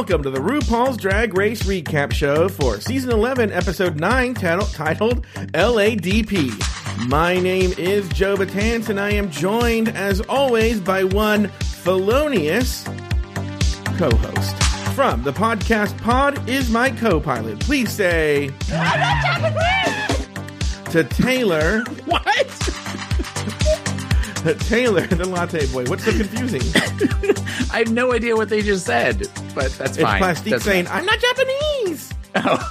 Welcome to the RuPaul's Drag Race Recap Show for Season 11, Episode 9, titled, titled LADP. My name is Joe Betance, and I am joined, as always, by one felonious co host. From the podcast Pod is my co pilot. Please say to Taylor. What? Taylor, the latte boy. What's so confusing? I have no idea what they just said, but that's It's fine. Plastique That's saying, fine. I'm not Japanese. Oh,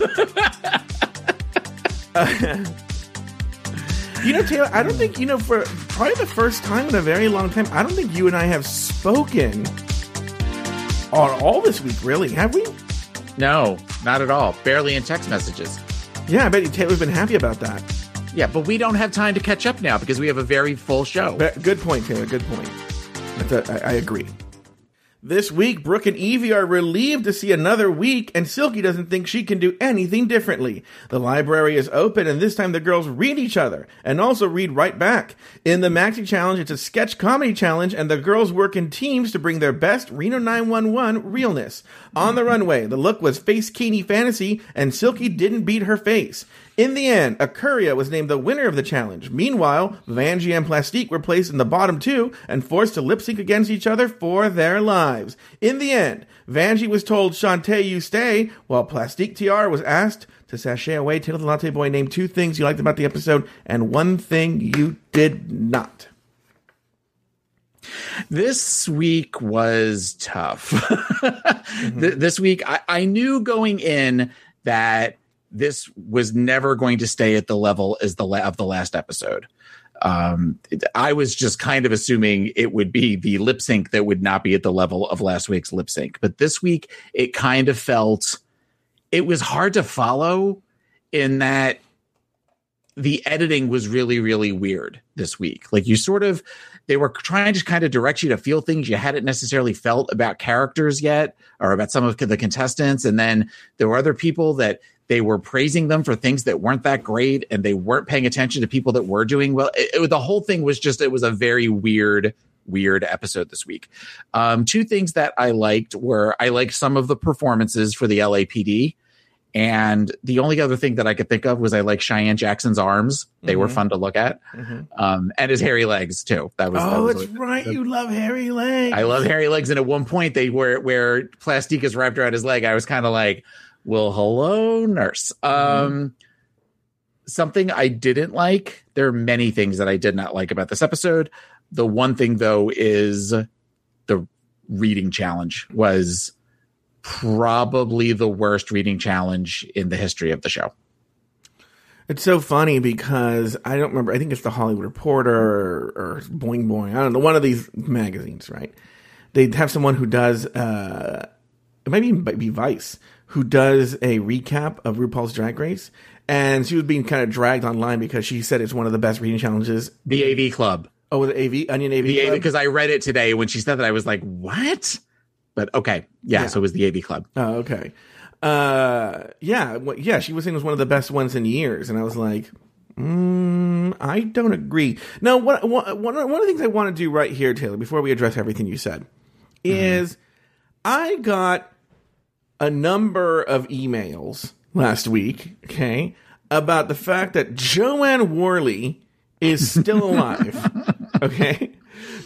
You know, Taylor, I don't think, you know, for probably the first time in a very long time, I don't think you and I have spoken on all this week, really, have we? no, not at all. Barely in text messages. Yeah, I bet you Taylor's been happy about that. Yeah, but we don't have time to catch up now because we have a very full show. Good point, Taylor. Good point. A, I, I agree. This week, Brooke and Yvie are relieved to see another week, and Silky doesn't think she can do anything differently. The library is open, and this time the girls read each other and also read right back. In the Maxi Challenge, it's a sketch comedy challenge, and the girls work in teams to bring their best Reno 911 realness. On the runway, the look was facekini fantasy, and Silky didn't beat her face. In the end, A'keria was named the winner of the challenge. Meanwhile, Vanjie and Plastique were placed in the bottom two and forced to lip sync against each other for their lives. In the end, Vanjie was told, Shantay, you stay, while Plastique Tiara was asked to sashay away. Taylor the Latte Boy named two things you liked about the episode and one thing you did not. This week was tough. Th- this week, I-, I knew going in that this was never going to stay at the level as the la- of the last episode. Um, I was just kind of assuming it would be the lip sync that would not be at the level of last week's lip sync, but this week it kind of felt it was hard to follow in that the editing was really really weird this week. Like you sort of they were trying to kind of direct you to feel things you hadn't necessarily felt about characters yet or about some of the contestants. And then there were other people that they were praising them for things that weren't that great and they weren't paying attention to people that were doing well it, it- the whole thing was just it was a very weird weird episode this week um, two things that i liked were i liked some of the performances for the lapd and the only other thing that I could think of was I like Cheyenne Jackson's arms. They were Mhm. fun to look at. Mhm. Um, and his hairy legs too. That was, that Oh, was that's right. You love hairy legs. I love hairy legs. And at one point they were where Plastique is wrapped around his leg. I was kind of like, well, hello, nurse. Um, something I didn't like. There are many things that I did not like about this episode. The one thing though is the reading challenge was probably the worst reading challenge in the history of the show. It's so funny because I don't remember. I think it's the Hollywood Reporter or, or Boing Boing. I don't know. One of these magazines, right? They have someone who does, uh, it might even be Vice, who does a recap of RuPaul's Drag Race. And she was being kind of dragged online because she said it's one of the best reading challenges. The AV Club. Oh, the AV, Onion AV. The AV because I read it today when she said that I was like, what? But okay, yeah, Yeah. so it was the AV Club. Oh, okay. Uh, yeah, well, yeah. She was saying it was one of the best ones in years, and I was like, mm, I don't agree. Now, what, what, one of one of the things I want to do right here, Taylor, before we address everything you said, is I got a number of emails last week, okay, about the fact that Jo Anne Worley is still alive. okay.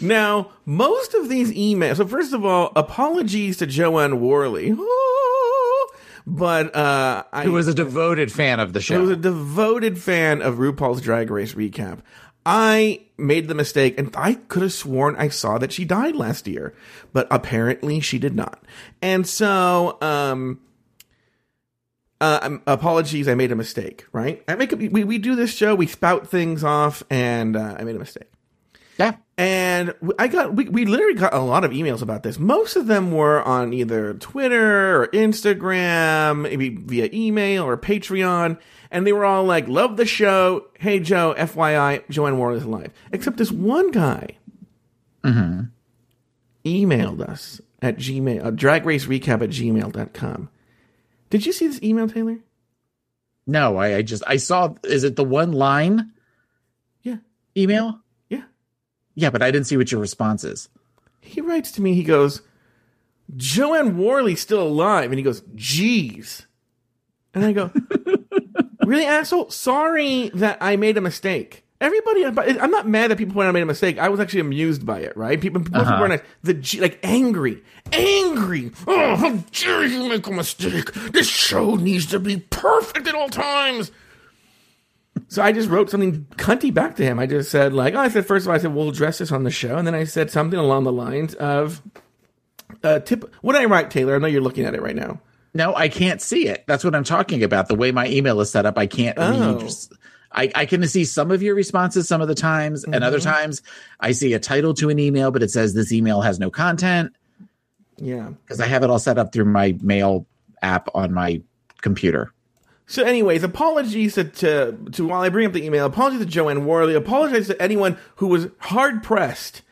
Now, most of these emails. So, first of all, apologies to Jo Anne Worley. But uh, I Who was a devoted fan of the show. was a devoted fan of RuPaul's Drag Race recap. I made the mistake, and I could have sworn I saw that she died last year, but apparently she did not. And so, um, uh, um, apologies, I made a mistake. Right? I make a, we we do this show, we spout things off, and uh, I made a mistake. yeah. And I got we, we literally got a lot of emails about this. Most of them were on either Twitter or Instagram, maybe via email or Patreon, and they were all like, "Love the show." Hey Joe, FYI, Joanne Warren is alive. Except this one guy emailed us at Gmail, uh, drag race recap at gmail.com. Did you see this email, Taylor? No, I, I just I saw. Is it the one line Yeah. email? Yeah. Yeah, but I didn't see what your response is. He writes to me, he goes, Jo Anne Worley's still alive. And he goes, geez. And I go, really, asshole? Sorry that I made a mistake. Everybody, I'm not mad that people point out I made a mistake. I was actually amused by it, right? People, people Uh-huh. were like, the like angry, angry. Oh, how dare you make a mistake? This show needs to be perfect at all times. So I just wrote something cunty back to him. I just said like, oh, I said first of all, I said we'll address this on the show, and then I said something along the lines of, uh, tip. What did I write, Taylor? I know you're looking at it right now. No, I can't see it. That's what I'm talking about. The way my email is set up, I can't Oh. read. I, I can see some of your responses some of the times, and other mm-hmm. times I see a title to an email, but it says this email has no content Yeah. because I have it all set up through my mail app on my computer. So, anyways, apologies to, to to while I bring up the email, apologies to Jo Anne Worley, apologize to anyone who was hard pressed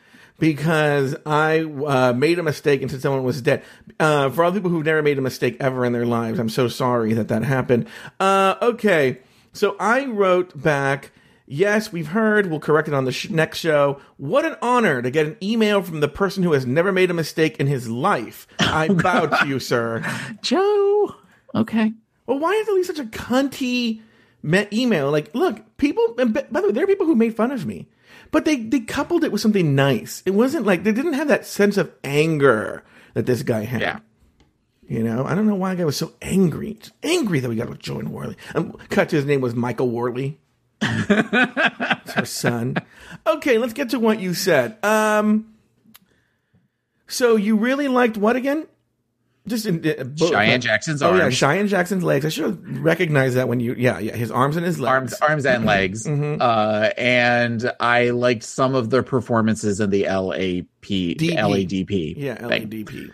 because I uh, made a mistake and said someone was dead. Uh, for all the people who've never made a mistake ever in their lives, I'm so sorry that that happened. Uh, okay, so I wrote back. Yes, we've heard. We'll correct it on the sh- next show. What an honor to get an email from the person who has never made a mistake in his life. I bow to you, sir. Joe, okay. Well, why is it leave such a cunty me- email? Like, look, people. And by the way, there are people who made fun of me, but they they coupled it with something nice. It wasn't like they didn't have that sense of anger that this guy had. Yeah. You know, I don't know why the guy was so angry. Just angry that we got with Joan Worley. Um, cut to his name was Michael Worley. it's her son. Okay, let's get to what you said. Um, so you really liked what again? Just in, uh, bo- Cheyenne Jackson's Oh yeah. Cheyenne Jackson's legs. I should have recognized that when you. Yeah, yeah, his arms and his legs. arms arms and legs uh and i liked some of their performances in the lap DP. ladp Yeah, thing. LADP.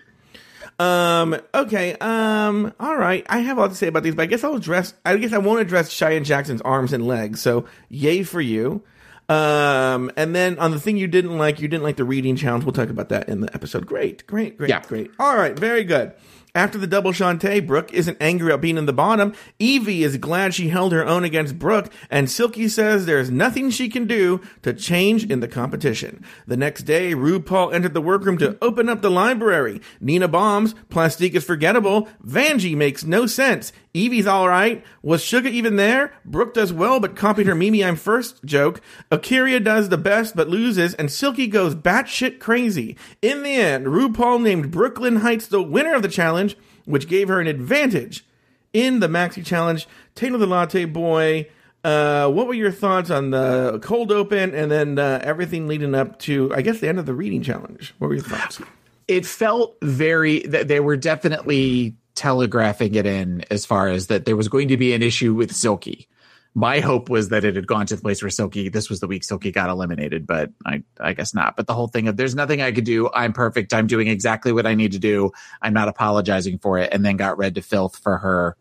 Um. Okay. Um. All right. I have a lot to say about these, but I guess I'll address. I guess I won't address Cheyenne Jackson's arms and legs. So, yay for you. Um. And then on the thing you didn't like, you didn't like the reading challenge. We'll talk about that in the episode. Great. Great. Great. Yeah. Great. All right. Very good. After the double Shantay, Brooke isn't angry about being in the bottom. Yvie is glad she held her own against Brooke, and Silky says there's nothing she can do to change in the competition. The next day, RuPaul entered the workroom to open up the library. Nina bombs, Plastique is forgettable, Vanjie makes no sense, Yvie's alright, was Shuga even there? Brooke does well but copied her Mimi Imfurst joke. A'keria does the best but loses, and Silky goes batshit crazy. In the end, RuPaul named Brooke Lynn Hytes the winner of the challenge, which gave her an advantage in the Maxi Challenge. Taylor the Latte Boy, uh, what were your thoughts on the cold open and then uh, everything leading up to, I guess, the end of the reading challenge? What were your thoughts? it felt very that they were definitely telegraphing it in as far as that there was going to be an issue with silky. My hope was that it had gone to the place where silky this was the week silky got eliminated but i i guess not. But the whole thing of there's nothing i could do. I'm perfect. I'm doing exactly what i need to do. I'm not apologizing for it and then got read to filth for her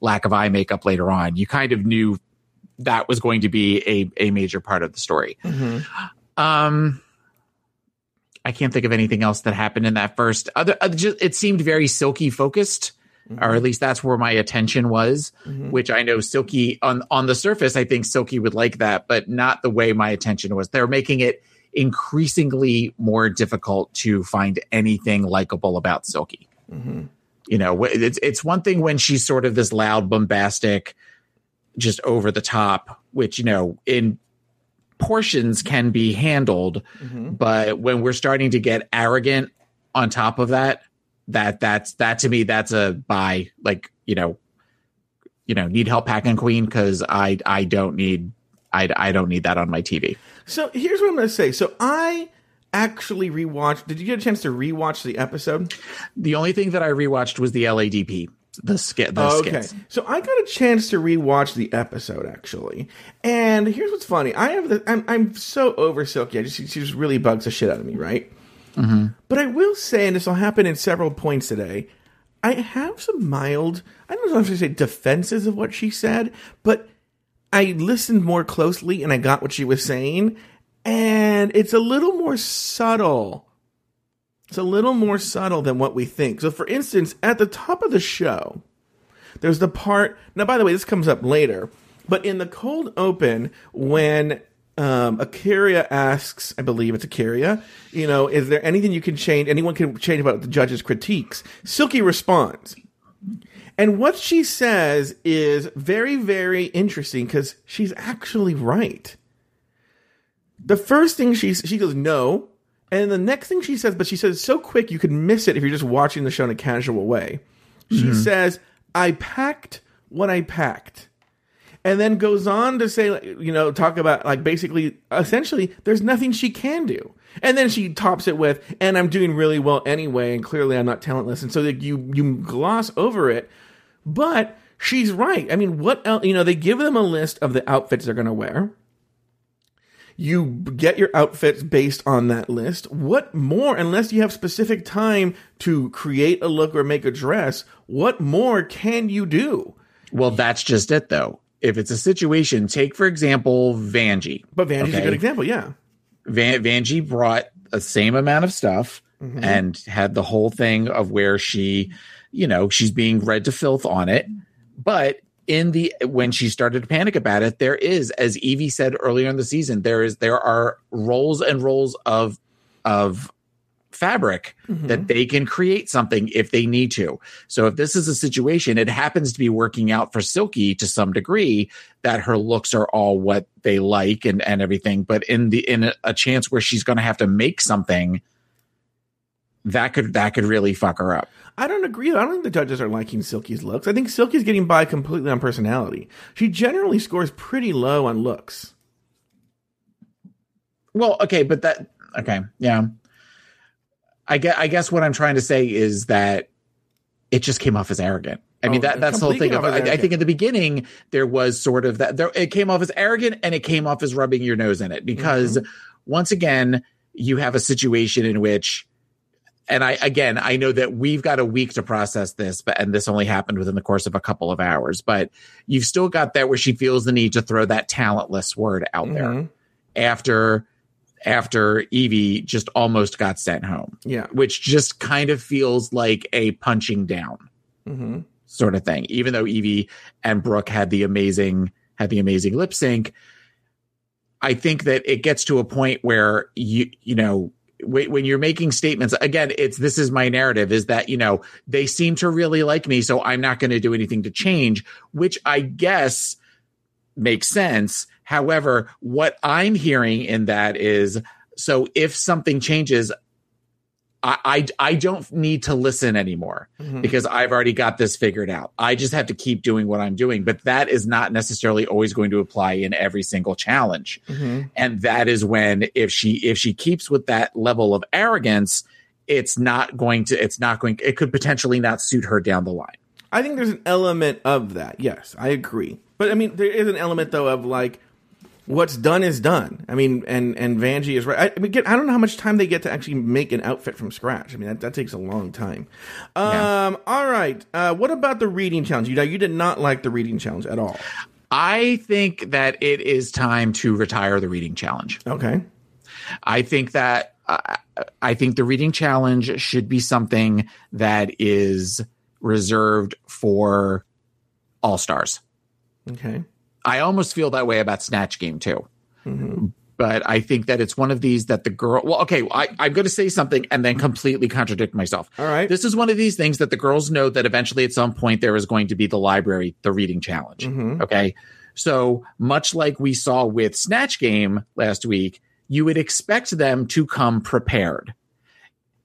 lack of eye makeup later on. You kind of knew that was going to be a a major part of the story. Um I can't think of anything else that happened in that first. Other, just, it seemed very Silky focused, or at mm-hmm. least that's where my attention was. Mm-hmm. Which I know Silky on on the surface, I think Silky would like that, but not the way my attention was. They're making it increasingly more difficult to find anything likable about Silky. Mm-hmm. You know, it's it's one thing when she's sort of this loud, bombastic, just over the top, which you know in portions can be handled but when we're starting to get arrogant on top of that that that's that to me that's a buy like you know you know need help packing queen because i i don't need i i don't need that on my tv So here's what I'm going to say. So I actually rewatched. Did you get a chance to rewatch the episode? the only thing that i rewatched was the ladp the skit the okay. skits So I got a chance to rewatch the episode actually, and here's what's funny. I have the. I'm I'm so over Silky. I just she just really bugs the shit out of me, right? Mm-hmm. But I will say, and this will happen in several points today. I have some mild. I don't know if I say defenses of what she said, but I listened more closely and I got what she was saying, and it's a little more subtle. It's a little more subtle than what we think. So, for instance, at the top of the show, there's the part. Now, by the way, this comes up later, but in the cold open, when um, Akira asks, I believe it's A'keria, you know, is there anything you can change? Anyone can change about the judge's critiques? Silky responds. And what she says is very, very interesting because she's actually right. The first thing she she goes no, and the next thing she says, but she says so quick you could miss it if you're just watching the show in a casual way. She mm-hmm. says, "I packed what I packed." And then goes on to say, you know, talk about like basically, essentially, there's nothing she can do. And then she tops it with, and I'm doing really well anyway, and clearly I'm not talentless. And so that you you gloss over it, but she's right. I mean, what else? You know, they give them a list of the outfits they're going to wear. You get your outfits based on that list. What more, unless you have specific time to create a look or make a dress, what more can you do? Well, that's just it, though if it's a situation, take for example Vanjie. But Vanjie's okay? a good example, yeah. Van, Vanjie brought the same amount of stuff mm-hmm. and had the whole thing of where she, you know, she's being read to filth on it. But in the when she started to panic about it, there is, as Yvie said earlier in the season, there is there are rolls and rolls of of fabric mm-hmm. that they can create something if they need to. So if this is a situation, it happens to be working out for Silky to some degree that her looks are all what they like and, and everything. But in the, in a, chance where she's going to have to make something that could, that could really fuck her up. I don't agree. I don't think the judges are liking Silky's looks. I think Silky's getting by completely on personality. She generally scores pretty low on looks. Well, okay, but that okay, yeah. I guess, I guess what I'm trying to say is that it just came off as arrogant. I mean, oh, that, that's the whole thing. Of, I, I, think in the beginning, there was sort of that there, it came off as arrogant and it came off as rubbing your nose in it because mm-hmm. once again, you have a situation in which, and I, again, I know that we've got a week to process this, but, and this only happened within the course of a couple of hours, but you've still got that where she feels the need to throw that talentless word out mm-hmm. there after after Yvie just almost got sent home. Yeah. Which just kind of feels like a punching down mm-hmm. sort of thing. Even though Yvie and Brooke had the amazing had the amazing lip sync, I think that it gets to a point where you you know when you're making statements again it's this is my narrative is that you know they seem to really like me so i'm not going to do anything to change which i guess makes sense However, what I'm hearing in that is so if something changes, I, I, I don't need to listen anymore mm-hmm. because I've already got this figured out. I just have to keep doing what I'm doing. But that is not necessarily always going to apply in every single challenge. Mm-hmm. And that is when if she if she keeps with that level of arrogance, it's not going to it's not going it could potentially not suit her down the line. I think there's an element of that. Yes, I agree. But I mean there is an element though of like what's done is done. I mean, and and Vanjie is right. I, mean, get, I don't know how much time they get to actually make an outfit from scratch. I mean, that, that takes a long time. Um, yeah. All right. Uh, what about the reading challenge? You know, you did not like the reading challenge at all. I think that it is time to retire the reading challenge. Okay. I think that uh, I think the reading challenge should be something that is reserved for all stars. Okay. I almost feel that way about Snatch Game too. Mm-hmm. But I think that it's one of these that the girl. Well, okay, I, I'm going to say something and then completely contradict myself. All right. This is one of these things that the girls know that eventually at some point there is going to be the library, the reading challenge. Mm-hmm. Okay. So much like we saw with Snatch Game last week, you would expect them to come prepared.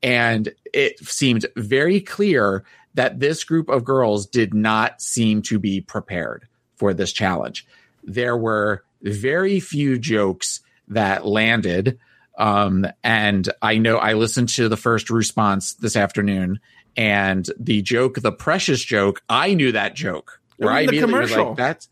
And it seemed very clear that this group of girls did not seem to be prepared for this challenge. There were very few jokes that landed. Um, and I know I listened to the first response this afternoon, and the joke, the precious joke, I knew that joke. Where I the commercial. like, that's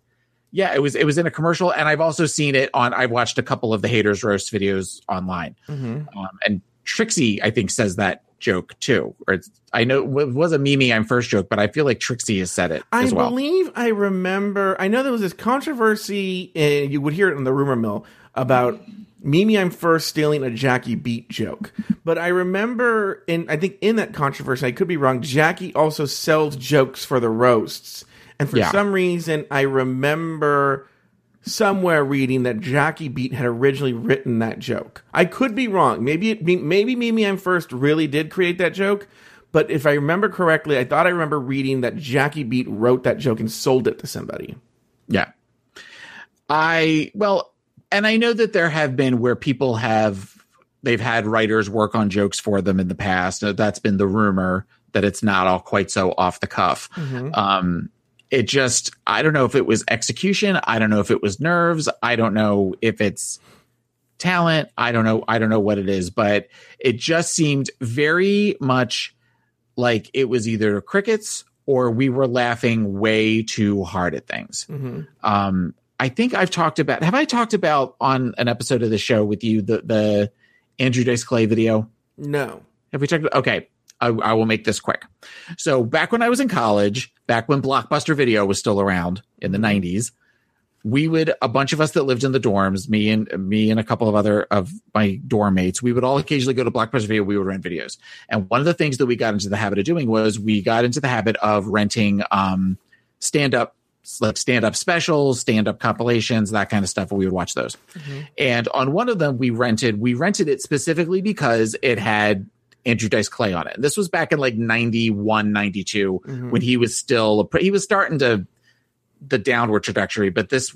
yeah, it was it was in a commercial, and I've also seen it on. I've watched a couple of the haters roast videos online, mm-hmm. um, and Trixie I think says that joke too. Or I know it was a Mimi Imfurst joke, but I feel like Trixie has said it. I well. believe I remember. I know there was this controversy, and you would hear it in the rumor mill about Mimi Imfurst stealing a Jackie Beat joke. But I remember in I think in that controversy, I could be wrong. Jackie also sells jokes for the roasts, and for yeah. some reason, I remember somewhere reading that Jackie Beat had originally written that joke. I could be wrong. Maybe it, maybe Mimi Imfurst really did create that joke, but if I remember correctly, I thought I remember reading that Jackie Beat wrote that joke and sold it to somebody. Yeah. I well, and I know that there have been where people have they've had writers work on jokes for them in the past. That's been the rumor that it's not all quite so off the cuff. Mm-hmm. Um, it just I don't know if it was execution. I don't know if it was nerves. I don't know if it's talent. I don't know. I don't know what it is, but it just seemed very much like it was either crickets or we were laughing way too hard at things. Mm-hmm. Um, I think I've talked about. Have I talked about on an episode of the show with you the the Andrew Dice Clay video? No. Have we talked? Okay, I, I, will make this quick. So back when I was in college, back when Blockbuster Video was still around in the '90s, we would a bunch of us that lived in the dorms, me and me and a couple of other of my dorm mates, we would all occasionally go to Blockbuster Video. We would rent videos, and one of the things that we got into the habit of doing was we got into the habit of renting um, stand up like stand up specials, stand up compilations, that kind of stuff. We would watch those. Mm-hmm. And on one of them, we rented, we rented it specifically because it had Andrew Dice Clay on it. And this was back in like 91, 92 mm-hmm. when he was still, he was starting to the downward trajectory, but this,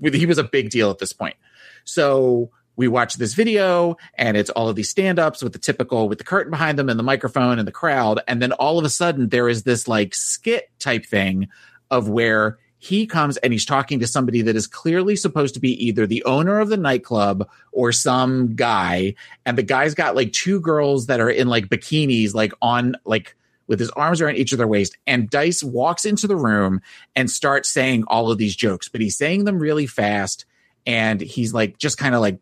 he was a big deal at this point. So we watch this video and it's all of these stand ups with the typical, with the curtain behind them and the microphone and the crowd. And then all of a sudden there is this like skit type thing of where he comes and he's talking to somebody that is clearly supposed to be either the owner of the nightclub or some guy. And the guy's got like two girls that are in like bikinis like on like with his arms around each of their waist. And dice walks into the room and starts saying all of these jokes but he's saying them really fast. And he's like just kind of like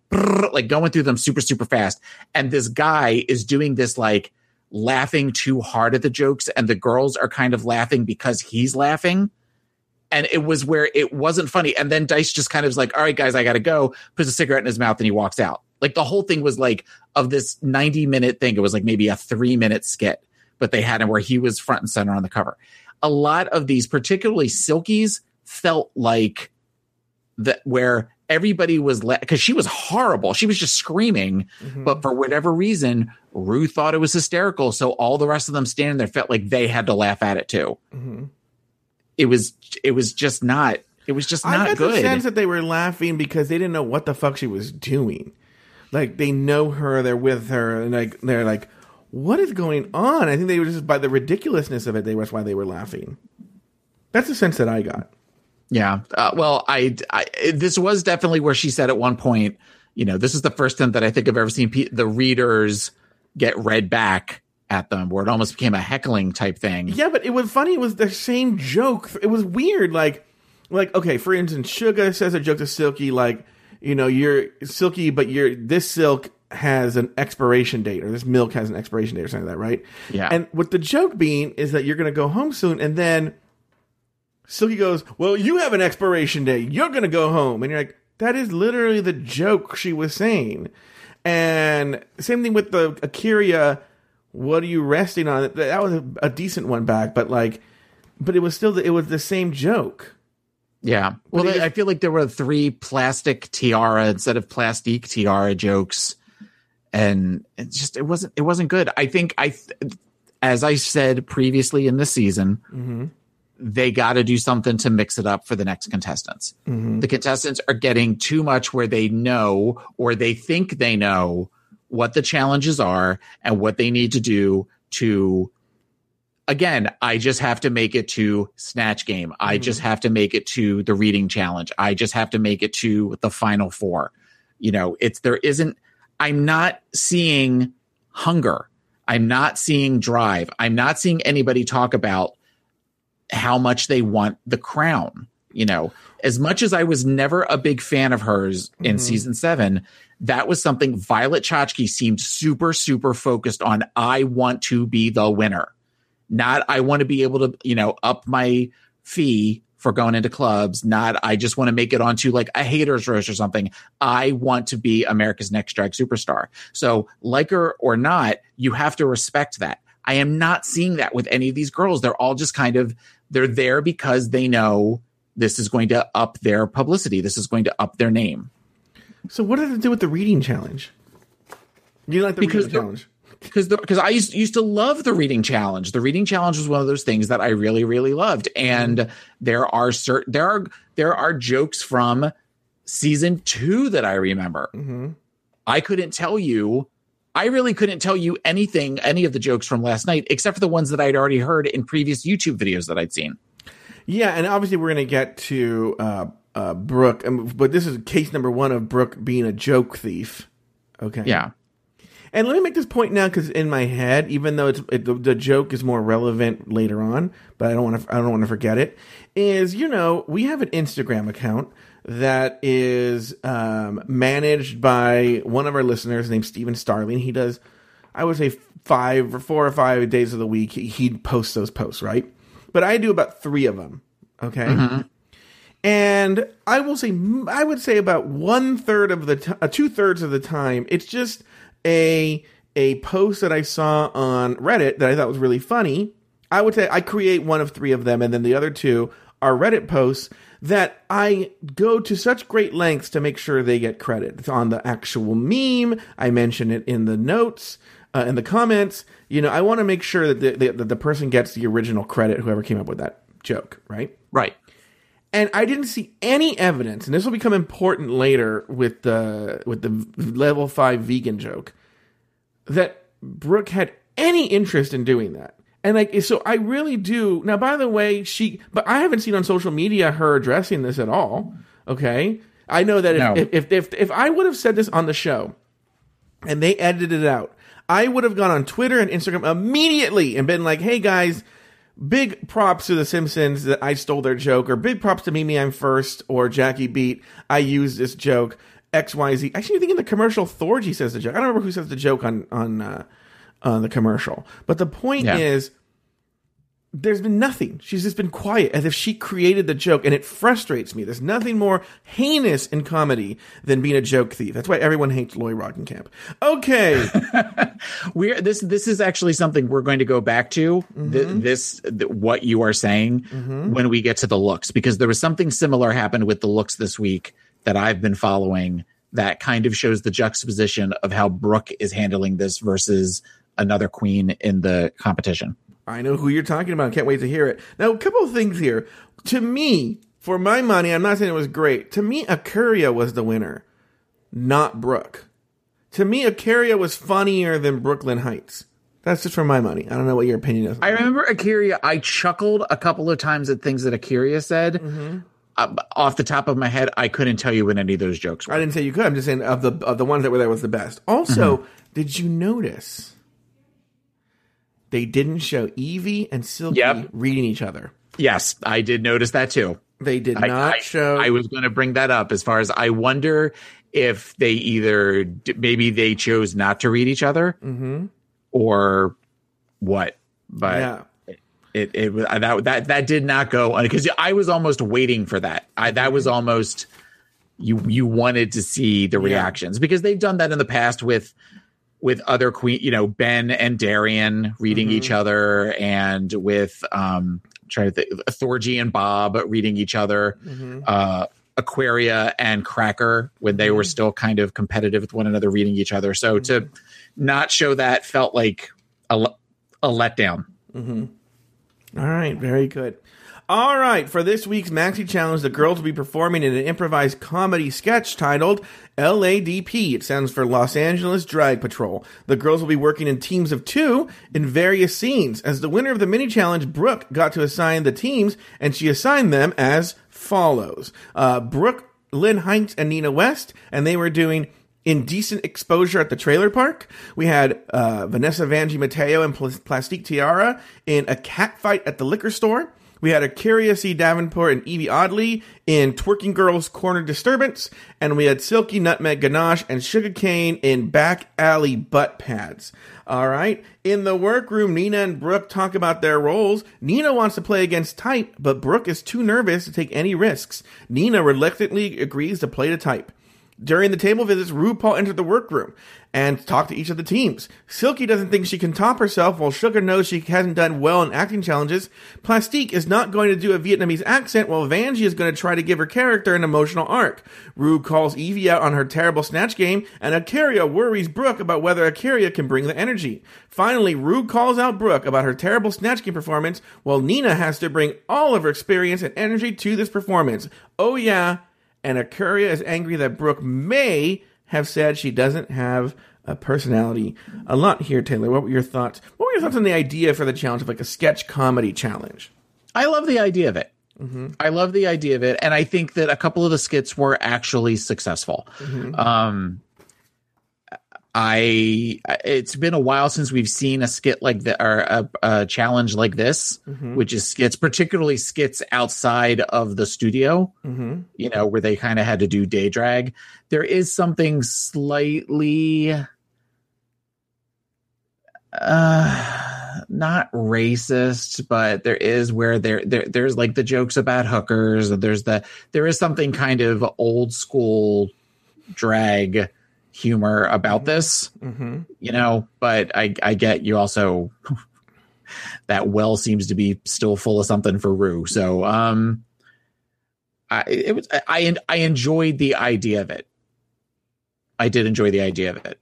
like going through them super super fast. And this guy is doing this like laughing too hard at the jokes. And the girls are kind of laughing because he's laughing and it was where it wasn't funny and then dice just kind of was like all right guys i gotta go puts a cigarette in his mouth and he walks out like the whole thing was like of this 90 minute thing it was like maybe a three minute skit but they had him where he was front and center on the cover a lot of these particularly silkies felt like that where everybody was let because she was horrible. She was just screaming, mm-hmm. but for whatever reason, Ruth thought it was hysterical. So all the rest of them standing there felt like they had to laugh at it too. Mm-hmm. It was it was just not it was just not I got good. The sense that they were laughing because they didn't know what the fuck she was doing. Like they know her, they're with her, and like they're like, what is going on? I think they were just by the ridiculousness of it. They was why they were laughing. That's the sense that I got. Yeah. Uh, well, I, I, this was definitely where she said at one point, you know, this is the first time that I think I've ever seen pe- the readers get read back at them, where it almost became a heckling type thing. Yeah, but it was funny. It was the same joke. It was weird. Like, like okay, for instance, Shuga says a joke to Silky, like, you know, you're Silky, but you're this silk has an expiration date, or this milk has an expiration date, or something like that, right? Yeah. And what the joke being is that you're going to go home soon, and then Silky goes, Well, you have an expiration date. You're going to go home. And you're like, That is literally the joke she was saying. And same thing with the A'keria. What are you resting on? That was a, a decent one back, but like, but it was still the, it was the same joke. Yeah. Well, I feel like there were three plastic tiara instead of plastique tiara jokes, and it just it wasn't it wasn't good. I think I, as I said previously in the season, mm-hmm they got to do something to mix it up for the next contestants. Mm-hmm. The contestants are getting too much where they know or they think they know what the challenges are and what they need to do to again, I just have to make it to snatch game. Mm-hmm. I just have to make it to the reading challenge. I just have to make it to the final four. You know, it's there isn't I'm not seeing hunger. I'm not seeing drive. I'm not seeing anybody talk about how much they want the crown. You know, as much as I was never a big fan of hers in mm-hmm. season seven, that was something Violet Chachki seemed super, super focused on. I want to be the winner, not I want to be able to, you know, up my fee for going into clubs, not I just want to make it onto like a haters roast or something. I want to be America's next drag superstar. So, like her or not, you have to respect that. I am not seeing that with any of these girls. They're all just kind of they're there because they know this is going to up their publicity. This is going to up their name. So what does it do with the reading challenge? You like the Because reading the- challenge? because because I used used to love the reading challenge. The reading challenge was one of those things that I really really loved. And there are certain there are there are jokes from season two that I remember. hmm I couldn't tell you. I really couldn't tell you anything, any of the jokes from last night, except for the ones that I'd already heard in previous YouTube videos that I'd seen. Yeah, and obviously we're going to get to uh, uh, Brooke, um, but this is case number one of Brooke being a joke thief. Okay. Yeah. And let me make this point now because in my head, even though it's it, the, the joke is more relevant later on, but I don't want to I don't want to forget it. Is you know we have an Instagram account that is um, managed by one of our listeners named Steven Starling. He does, I would say five or four or five days of the week. He, he posts those posts, right? But I do about three of them. Okay. And I will say, I would say about one third of the, t- uh, two thirds of the time, it's just a a post that I saw on Reddit that I thought was really funny. I would say I create one of three of them, and then the other two are Reddit posts that I go to such great lengths to make sure they get credit. It's on the actual meme. I mention it in the notes, uh, in the comments. You know, I want to make sure that the, the, that the person gets the original credit, whoever came up with that joke, right? Right. And I didn't see any evidence, and this will become important later with the with the level five vegan joke, that Brooke had any interest in doing that. And like, so I really do. Now, by the way, she, but I haven't seen on social media her addressing this at all. Okay, I know that if No. if, if if if I would have said this on the show, and they edited it out, I would have gone on Twitter and Instagram immediately and been like, "Hey guys, big props to the Simpsons that I stole their joke, or big props to Mimi Imfurst or Jackie Beat. I used this joke. X Y Z. Actually, I think in the commercial, Thorgy says the joke. I don't remember who says the joke on on uh, on the commercial, but the point Yeah. is. There's been nothing. She's just been quiet as if she created the joke, and it frustrates me. There's nothing more heinous in comedy than being a joke thief. That's why everyone hates Lloyd Rockenkamp. Okay, we're this this is actually something we're going to go back to Mm-hmm. th- this th- what you are saying when we get to the looks because there was something similar happened with the looks this week that I've been following that kind of shows the juxtaposition of how Brooke is handling this versus another queen in the competition. I know who you're talking about. Can't wait to hear it. Now, a couple of things here. To me, for my money, I'm not saying it was great. To me, A'keria was the winner, not Brooke. To me, A'keria was funnier than Brooke Lynn Hytes. That's just for my money. I don't know what your opinion is. I remember A'keria. I chuckled a couple of times at things that A'keria said. Mm-hmm. Uh, off the top of my head, I couldn't tell you what any of those jokes were. I didn't say you could. I'm just saying of the of the ones that were there was the best. Also, did you notice they didn't show Yvie and Silky Yep. reading each other? Yes, I did notice that too. They did I- not I, show. I was going to bring that up as far as I wonder if they either maybe they chose not to read each other Mhm. or what. But yeah. it it was that that that did not go on because I was almost waiting for that. I that was almost you you wanted to see the reactions because they've done that in the past with with other queen, you know, Ben and Darienne reading each other and with um trying to think Thorgy and Bob reading each other. Mhm. Uh Aquaria and Cracker when they were still kind of competitive with one another reading each other. So to not show that felt like a, a letdown. All right, very good. All right, for this week's Maxi Challenge, the girls will be performing in an improvised comedy sketch titled LADP. It stands for Los Angeles Drag Patrol. The girls will be working in teams of two in various scenes. As the winner of the mini challenge, Brooke got to assign the teams, and she assigned them as follows uh, Brooke, Lynn Hytes, and Nina West, and they were doing indecent exposure at the trailer park. We had uh, Vanessa Vanjie Mateo and Pl- Plastique Tiara in a cat fight at the liquor store. We had a Curious E. Davenport and Yvie Oddly in Twerking Girls Corner Disturbance. And we had Silky Nutmeg Ganache and Shuga Cain in Back Alley Butt Pads. All right. In the workroom, Nina and Brooke talk about their roles. Nina wants to play against type, but Brooke is too nervous to take any risks. Nina reluctantly agrees to play to type. During the table visits, RuPaul entered the workroom and talked to each of the teams. Silky doesn't think she can top herself, while Shuga knows she hasn't done well in acting challenges. Plastique is not going to do a Vietnamese accent, while Vanjie is going to try to give her character an emotional arc. Ru calls Yvie out on her terrible snatch game, and A'keria worries Brooke about whether A'keria can bring the energy. Finally, Ru calls out Brooke about her terrible snatch game performance, while Nina has to bring all of her experience and energy to this performance. Oh yeah, and A'keria is angry that Brooke may have said she doesn't have a personality. A lot here, Taylor. What were your thoughts? What were your thoughts on the idea for the challenge of like a sketch comedy challenge? I love the idea of it. I love the idea of it, and I think that a couple of the skits were actually successful. Um, I it's been a while since we've seen a skit like that or a, a challenge like this, which is skits, particularly skits outside of the studio. Mm-hmm. You know, where they kind of had to do day drag. There is something slightly uh not racist but there is where there, there there's like the jokes about hookers and there's the there is something kind of old school drag humor about this Mm-hmm. you know but i i get you also that well seems to be still full of something for Ru so um i it was i i enjoyed the idea of it i did enjoy the idea of it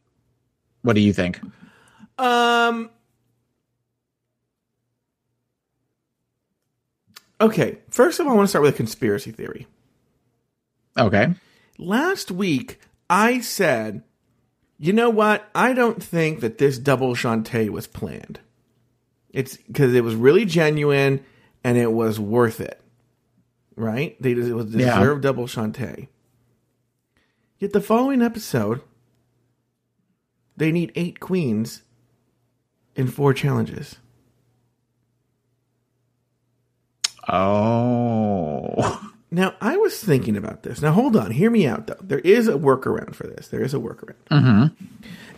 what do you think Um. Okay, first of all, I want to start with a conspiracy theory. okay Last week, I said, you know what? I don't think that this double Shantay was planned. It's because it was really genuine and it was worth it. Right? They it was Yeah. deserved double Shantay. Yet the following episode, they need eight queens in four challenges. Oh. Now, I was thinking about this. Now, hold on. Hear me out, though. There is a workaround for this. There is a workaround. Mm-hmm.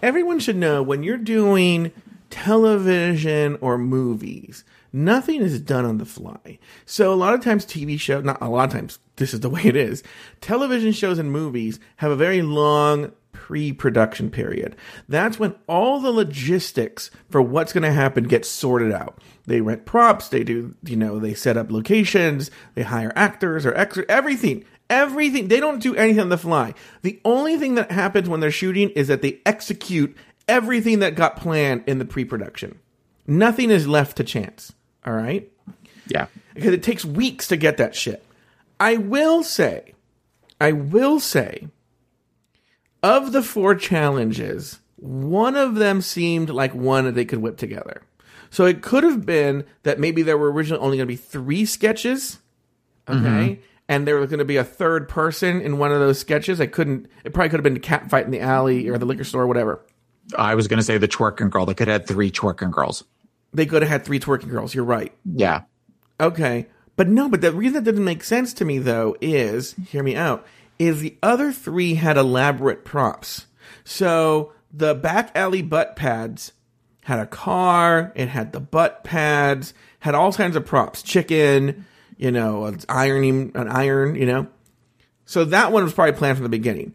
Everyone should know when you're doing television or movies, nothing is done on the fly. So, a lot of times, TV shows, not a lot of times, this is the way it is. Television shows and movies have a very long pre production period. That's when all the logistics for what's going to happen get sorted out. They rent props, they do, you know, they set up locations, they hire actors or extra, everything. Everything. They don't do anything on the fly. The only thing that happens when they're shooting is that they execute everything that got planned in the pre production. Nothing is left to chance. All right? Yeah. because it takes weeks to get that shit. I will say, I will say, of the four challenges, one of them seemed like one that they could whip together. So it could have been that maybe there were originally only going to be three sketches, okay, mm-hmm. and there was going to be a third person in one of those sketches. I couldn't. It probably could have been a cat fight in the alley or the liquor store, or whatever. I was going to say the twerking girl. They could have had three twerking girls. They could have had three twerking girls. You're right. Yeah. Okay. But no, but the reason that didn't make sense to me though is, hear me out, is the other three had elaborate props. So the back alley butt pads had a car, it had the butt pads, had all kinds of props, chicken, you know, an ironing, an iron, you know. So that one was probably planned from the beginning.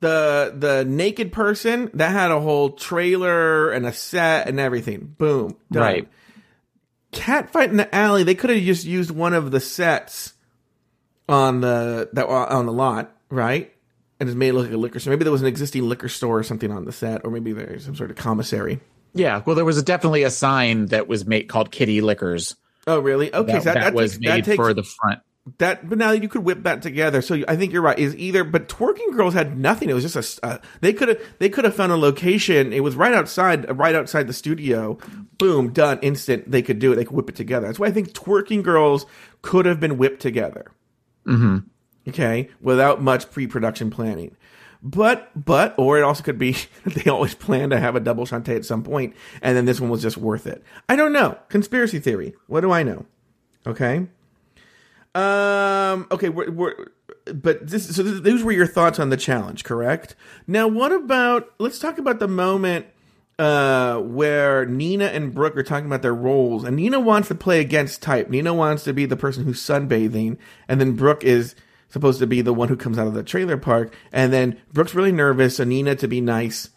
The the naked person that had a whole trailer and a set and everything. Boom, done Right. cat fight in the alley, they could have just used one of the sets on the that on the lot, right? And just made it look like a liquor store. Maybe there was an existing liquor store or something on the set, or maybe there's some sort of commissary. Yeah. Well, there was a, definitely a sign that was made called Kitty Liquors. Oh, really? Okay, That, so that, that that was takes, made takes for the front. That. But now you could whip that together. So I think you're right. Is either, but twerking girls had nothing. It was just a Uh, they could have. They could have found a location. It was right outside. Right outside the studio. Boom, done, instant. They could do it. They could whip it together. That's why I think twerking girls could have been whipped together. Mm-hmm. okay, without much pre-production planning. But but or it also could be they always plan to have a double Shantay at some point, and then this one was just worth it. I don't know. Conspiracy theory. What do I know? Okay. Um. Okay. We're, we're, but this. So th- those were your thoughts on the challenge, correct? Now, what about? Let's talk about the moment uh, where Nina and Brooke are talking about their roles, and Nina wants to play against type. Nina wants to be the person who's sunbathing, and then Brooke is supposed to be the one who comes out of the trailer park, and then Brooke's really nervous, so Nina, to be nice,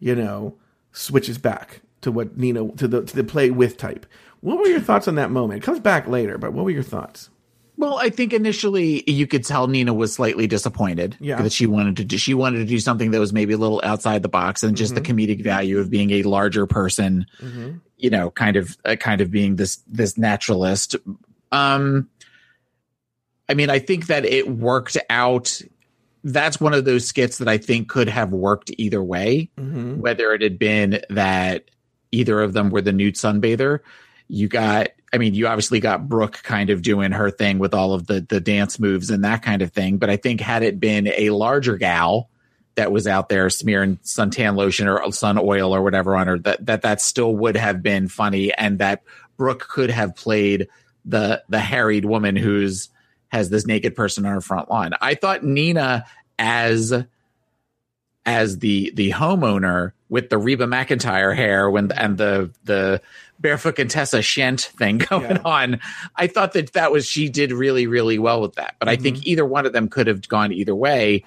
you know, switches back to what Nina to the to the play with type. What were your thoughts on that moment? It comes back later, but what were your thoughts? Well, I think initially you could tell Nina was slightly disappointed Yeah. that she wanted to do, she wanted to do something that was maybe a little outside the box and just the comedic value of being a larger person, you know, kind of uh, kind of being this this naturalist. Um I mean, I think that it worked out that's one of those skits that I think could have worked either way, Mm-hmm. whether it had been that either of them were the nude sunbather. You got, I mean, you obviously got Brooke kind of doing her thing with all of the the dance moves and that kind of thing. But I think had it been a larger gal that was out there smearing suntan lotion or sun oil or whatever on her, that that that still would have been funny, and that Brooke could have played the the harried woman who's has this naked person on her front lawn. I thought Nina as as the the homeowner with the Reba McEntire hair when and the the barefoot Contessa Shent thing going Yeah. on. I thought that that was she did really really well with that. But I think either one of them could have gone either way.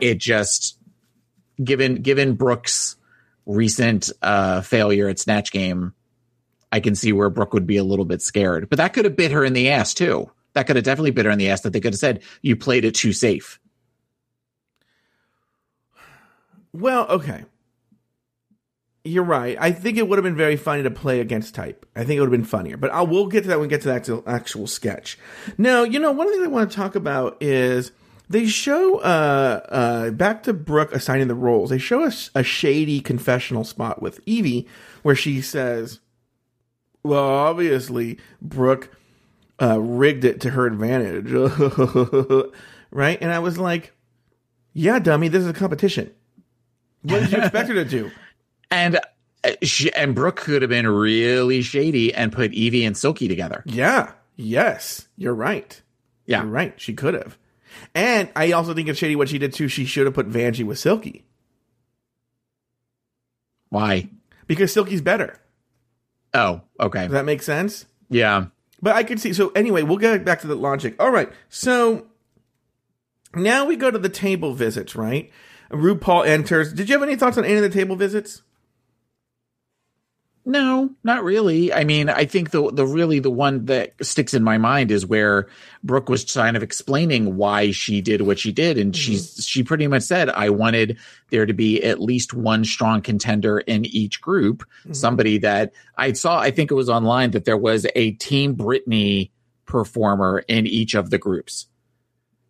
It just given given Brooks recent uh failure at Snatch Game, I can see where Brooke would be a little bit scared. But that could have bit her in the ass too. That could have definitely bit her in the ass that they could have said you played it too safe. Well, okay. You're right. I think it would have been very funny to play against type. I think it would have been funnier. But I'll, we'll get to that when we get to the actual, actual sketch. Now, you know, one of the things I want to talk about is they show, uh, uh, back to Brooke assigning the roles, they show us a shady confessional spot with Yvie where she says, well, obviously, Brooke uh, rigged it to her advantage. right? And I was like, yeah, dummy, this is a competition. What did you expect her to do? And uh, she, and Brooke could have been really shady and put Yvie and Silky together. Yeah. Yes. You're right. Yeah. You're right. She could have. And I also think it's shady what she did too. She should have put Vanjie with Silky Why? because Silky's better. Oh, okay. Does that make sense? Yeah. But I could see. So anyway, we'll get back to the logic. All right. So now we go to the table visits, right? RuPaul enters. Did you have any thoughts on any of the table visits? No, not really. I mean, I think the the really the one that sticks in my mind is where Brooke was kind of explaining why she did what she did, and she's mm-hmm. she pretty much said, "I wanted there to be at least one strong contender in each group, mm-hmm. somebody that I saw. I think it was online that there was a Team Britney performer in each of the groups."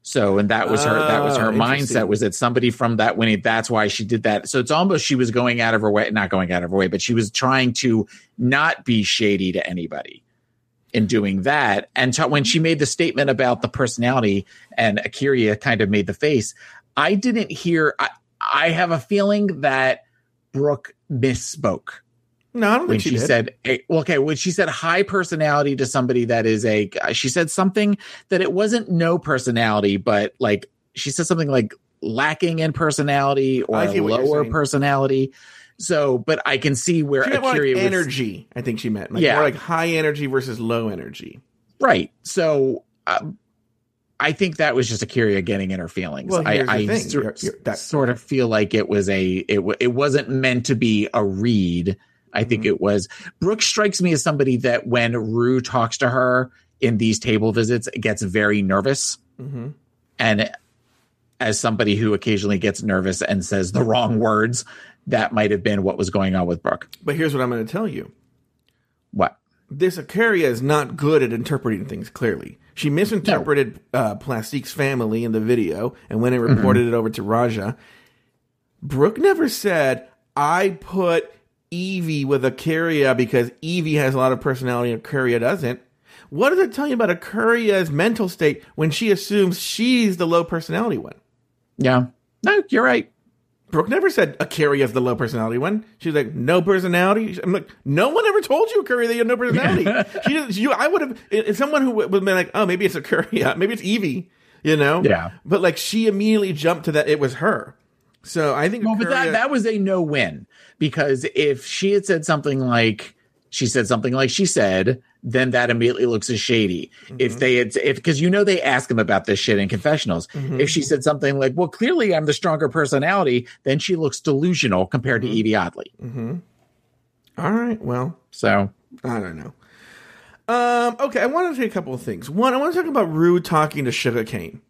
So, and that was her, that was oh, her Oh, mindset was that somebody from that winning, that's why she did that. So it's almost, she was going out of her way, not going out of her way, but she was trying to not be shady to anybody in doing that. And t- when she made the statement about the personality and A'keria kind of made the face, I didn't hear, I, I have a feeling that Brooke misspoke No, I don't when think she, she, said well, okay when she said high personality to somebody that is a she said something that it wasn't no personality but like she said something like lacking in personality or I see what you're lower personality so but i can see where She A'keria like was energy. I think she meant like Yeah. more like high energy versus low energy. right so um, I think that was just A'keria getting in her feelings. Well, I, I You're- you're- that- sort of feel like it was a it w- it wasn't meant to be a read. I think Mm-hmm. it was. Brooke strikes me as somebody that when Ru talks to her in these table visits, gets very nervous, hmm and as somebody who occasionally gets nervous and says the wrong words, that might have been what was going on with Brooke. But here's what I'm going to tell you. What? This A'keria is not good at interpreting things clearly. She misinterpreted uh, Plastique's family in the video and went and Mm-hmm. reported it over to Ra'Jah. Brooke never said, I put Yvie with A'keria because Yvie has a lot of personality and A'keria doesn't. What does it tell you about A'keria's mental state when she assumes she's the low personality one? Yeah. No, you're right. Brooke never said A'keria's the low personality one. She's like, no personality. I'm like, no one ever told you, A'keria, that you have no personality. she you, I would have, someone who would have been like, oh, maybe it's A'keria, maybe it's Yvie, you know? Yeah. But like, she immediately jumped to that it was her. So I think Well, but that that was a no win because if she had said something like she said something like she said then that immediately looks as shady. Mm-hmm. If they had, if because you know they ask him about this shit in confessionals. Mhm. If she said something like, "Well, clearly I'm the stronger personality," then she looks delusional compared Mm-hmm. to Yvie Oddly. Mhm. All right. Well, So I don't know. Um, okay, I want to say a couple of things. One, I want to talk about Ru talking to Shuga Cain.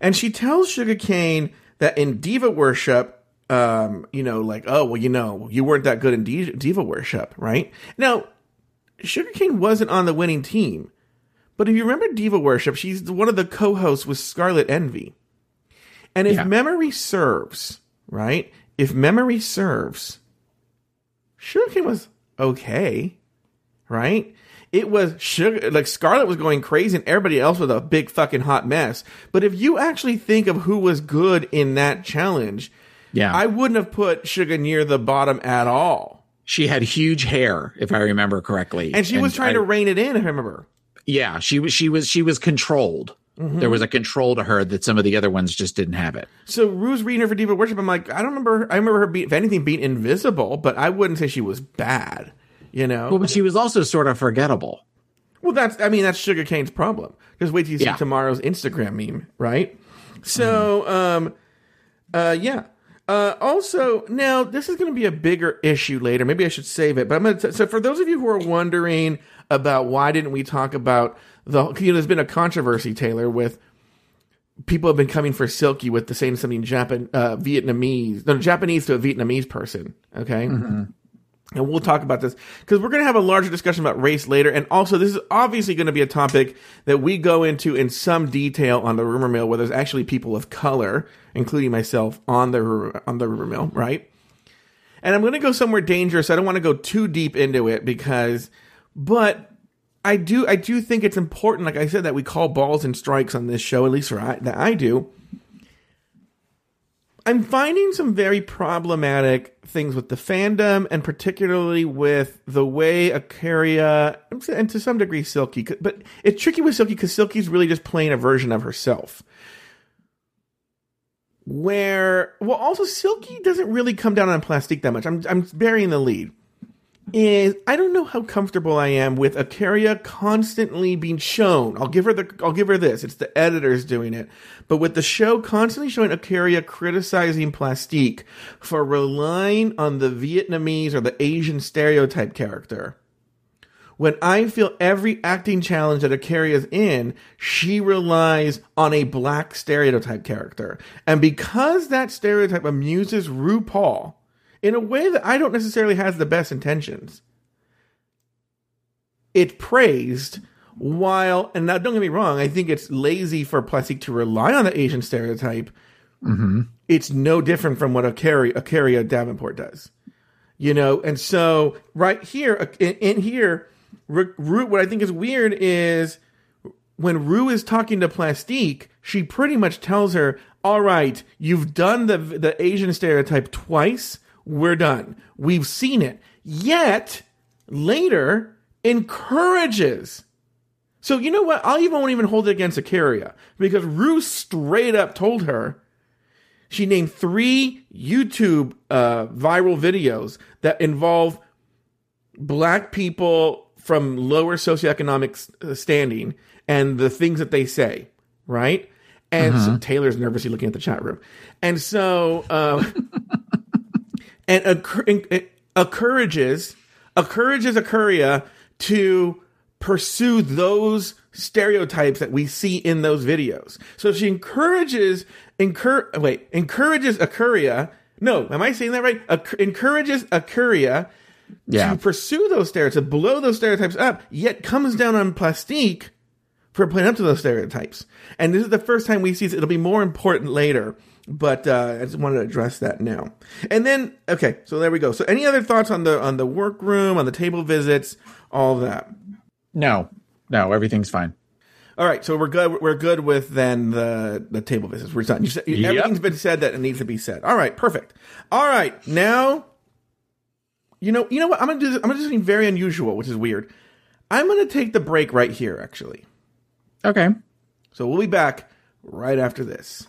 And she tells Shuga Cain that in Diva Worship, um, you know, like, oh, well, you know, you weren't that good in Diva Worship, right? Now, Shuga Cain wasn't on the winning team. But if you remember Diva Worship, she's one of the co hosts with Scarlet Envy. And if Yeah. memory serves, right? If memory serves, Shuga Cain was okay, right? It was sugar like Scarlet was going crazy and everybody else was a big fucking hot mess. But if you actually think of who was good in that challenge, yeah, I wouldn't have put Shuga near the bottom at all. she had huge hair, if I remember correctly, And she was trying I- to rein it in, if I remember. Yeah, she was. She was. She was controlled. Mm-hmm. There was a control to her that some of the other ones just didn't have it. So Ru's reading her for Diva Worship. I'm like, I don't remember. I remember her being, if anything, being invisible, but I wouldn't say she was bad. You know. Well, but she was also sort of forgettable. Well, that's I mean that's Shuga Cain's problem. Because wait till you see Yeah. tomorrow's Instagram meme, right? So, um, uh, yeah. Uh, also, now this is going to be a bigger issue later. Maybe I should save it. But I'm going to. So, for those of you who are wondering about why didn't we talk about the, you know, there's been a controversy, Taylor, with people have been coming for Silky with the same something Japan, uh, Vietnamese, no, Japanese to a Vietnamese person. Okay. And we'll talk about this because we're going to have a larger discussion about race later. And also, this is obviously going to be a topic that we go into in some detail on the rumor mill, where there's actually people of color, including myself, on the on the rumor mill, right? And I'm going to go somewhere dangerous. I don't want to go too deep into it because, but I do I do think it's important, like I said, that we call balls and strikes on this show, at least for I, that I do. I'm finding some very problematic things with the fandom, and particularly with the way A'keria, and to some degree Silky, but it's tricky with Silky because Silky's really just playing a version of herself. Where, well, also Silky doesn't really come down on Plastique that much. I'm, I'm burying the lead is I don't know how comfortable I am with A'keria constantly being shown. I'll give her the I'll give her this. It's the editors doing it. But with the show constantly showing A'keria criticizing Plastique for relying on the Vietnamese or the Asian stereotype character. When I feel every acting challenge that A'keria's in, she relies on a black stereotype character. And because that stereotype amuses RuPaul, in a way that I don't necessarily has the best intentions. It praised while, and now don't get me wrong, I think it's lazy for Plastique to rely on the Asian stereotype. Mm-hmm. It's no different from what A'keria, A'keria Davenport does. You know, and so right here, in, in here, Ru, what I think is weird is when Ru is talking to Plastique, she pretty much tells her, "All right, you've done the the Asian stereotype twice. We're done. We've seen it." Yet later encourages. So you know what? I'll even won't even hold it against A'keria because Ru straight up told her she named three YouTube uh, viral videos that involve black people from lower socioeconomic uh, standing and the things that they say, right? And so Taylor's nervously looking at the chat room, and so uh, and encourages encourages A'keria to pursue those stereotypes that we see in those videos. So she encourages encour- wait encourages A'keria. No, am I saying that right? Ac- encourages A'keria Yeah. to pursue those stereotypes, blow those stereotypes up, yet comes down on Plastique for playing up to those stereotypes. And this is the first time we see this. It'll be more important later, but uh, I just wanted to address that now. And then, okay, so there we go. So, any other thoughts on the on the workroom, on the table visits, all that? No, no, everything's fine. All right, so we're good. We're good with then the the table visits. We're done. You said, Yep. Everything's been said that it needs to be said. All right, perfect. All right, now, you know, you know what? I'm gonna do. This, I'm gonna do something very unusual, which is weird. I'm gonna take the break right here, actually. Okay. So we'll be back right after this.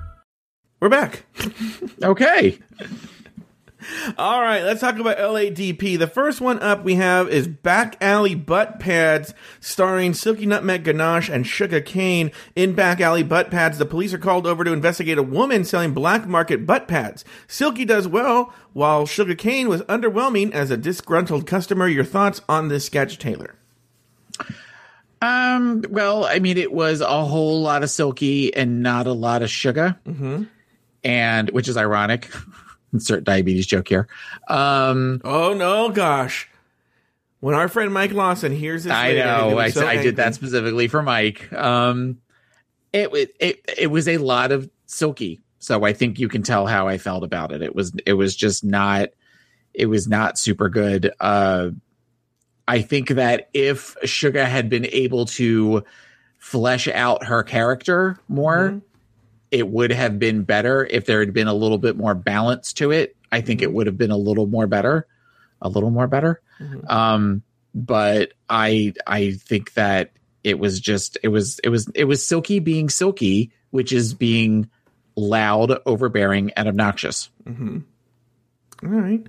We're back. Okay. All right, let's talk about LADP. The first one up we have is Back Alley Butt Pads, starring Silky Nutmeg Ganache and Shuga Cain. In Back Alley Butt Pads, the police are called over to investigate a woman selling black market butt pads. Silky does well, while Shuga Cain was underwhelming as a disgruntled customer. Your thoughts on this sketch, Taylor? Um, well, I mean, it was a whole lot of silky and not a lot of sugar, mm-hmm. And which is ironic. Insert diabetes joke here. Um, Oh no, gosh. When our friend Mike Lawson hears this, I later, know. I, so I did that specifically for Mike. Um, it, it it it was a lot of silky, so I think you can tell how I felt about it. It was it was just not it was not super good. Uh, I think that if Shuga had been able to flesh out her character more, Mm-hmm. It would have been better. If there had been a little bit more balance to it, I think Mm-hmm. it would have been a little more better, a little more better. Mhm. Um, but I I think that it was just it was it was it was Silky being Silky, which is being loud, overbearing, and obnoxious. Mm-hmm. All right.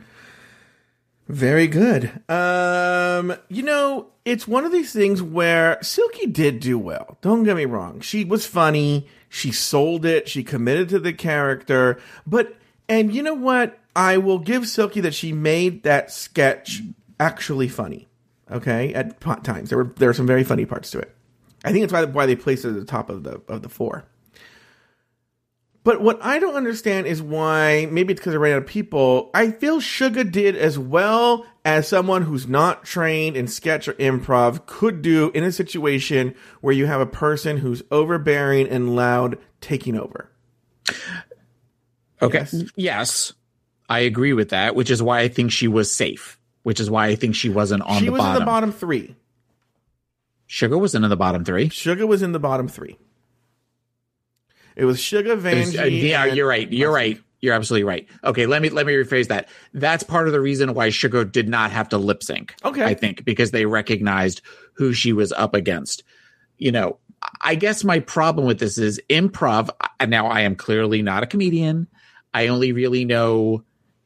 Very good. Um, you know, it's one of these things where Silky did do well. Don't get me wrong. She was funny. She sold it. She committed to the character. But, and you know what? I will give Silky that she made that sketch actually funny. Okay, at times there were there were some very funny parts to it. I think that's why why they placed it at the top of the of the four. But what I don't understand is why, maybe it's because I ran out of people, I feel Shuga did as well as someone who's not trained in sketch or improv could do in a situation where you have a person who's overbearing and loud taking over. Okay. Yes. Yes. I agree with that, which is why I think she was safe. Which is why I think she wasn't on she the was bottom. in the bottom three. Shuga wasn't in the bottom three. Shuga was in the bottom three. It was Shuga Vanjie. uh, yeah, you're right. You're right. You're absolutely right. Okay, let me let me rephrase that. That's part of the reason why Shuga did not have to lip sync. Okay. I think because they recognized who she was up against. You know, I guess my problem with this is improv. And now I am clearly not a comedian. I only really know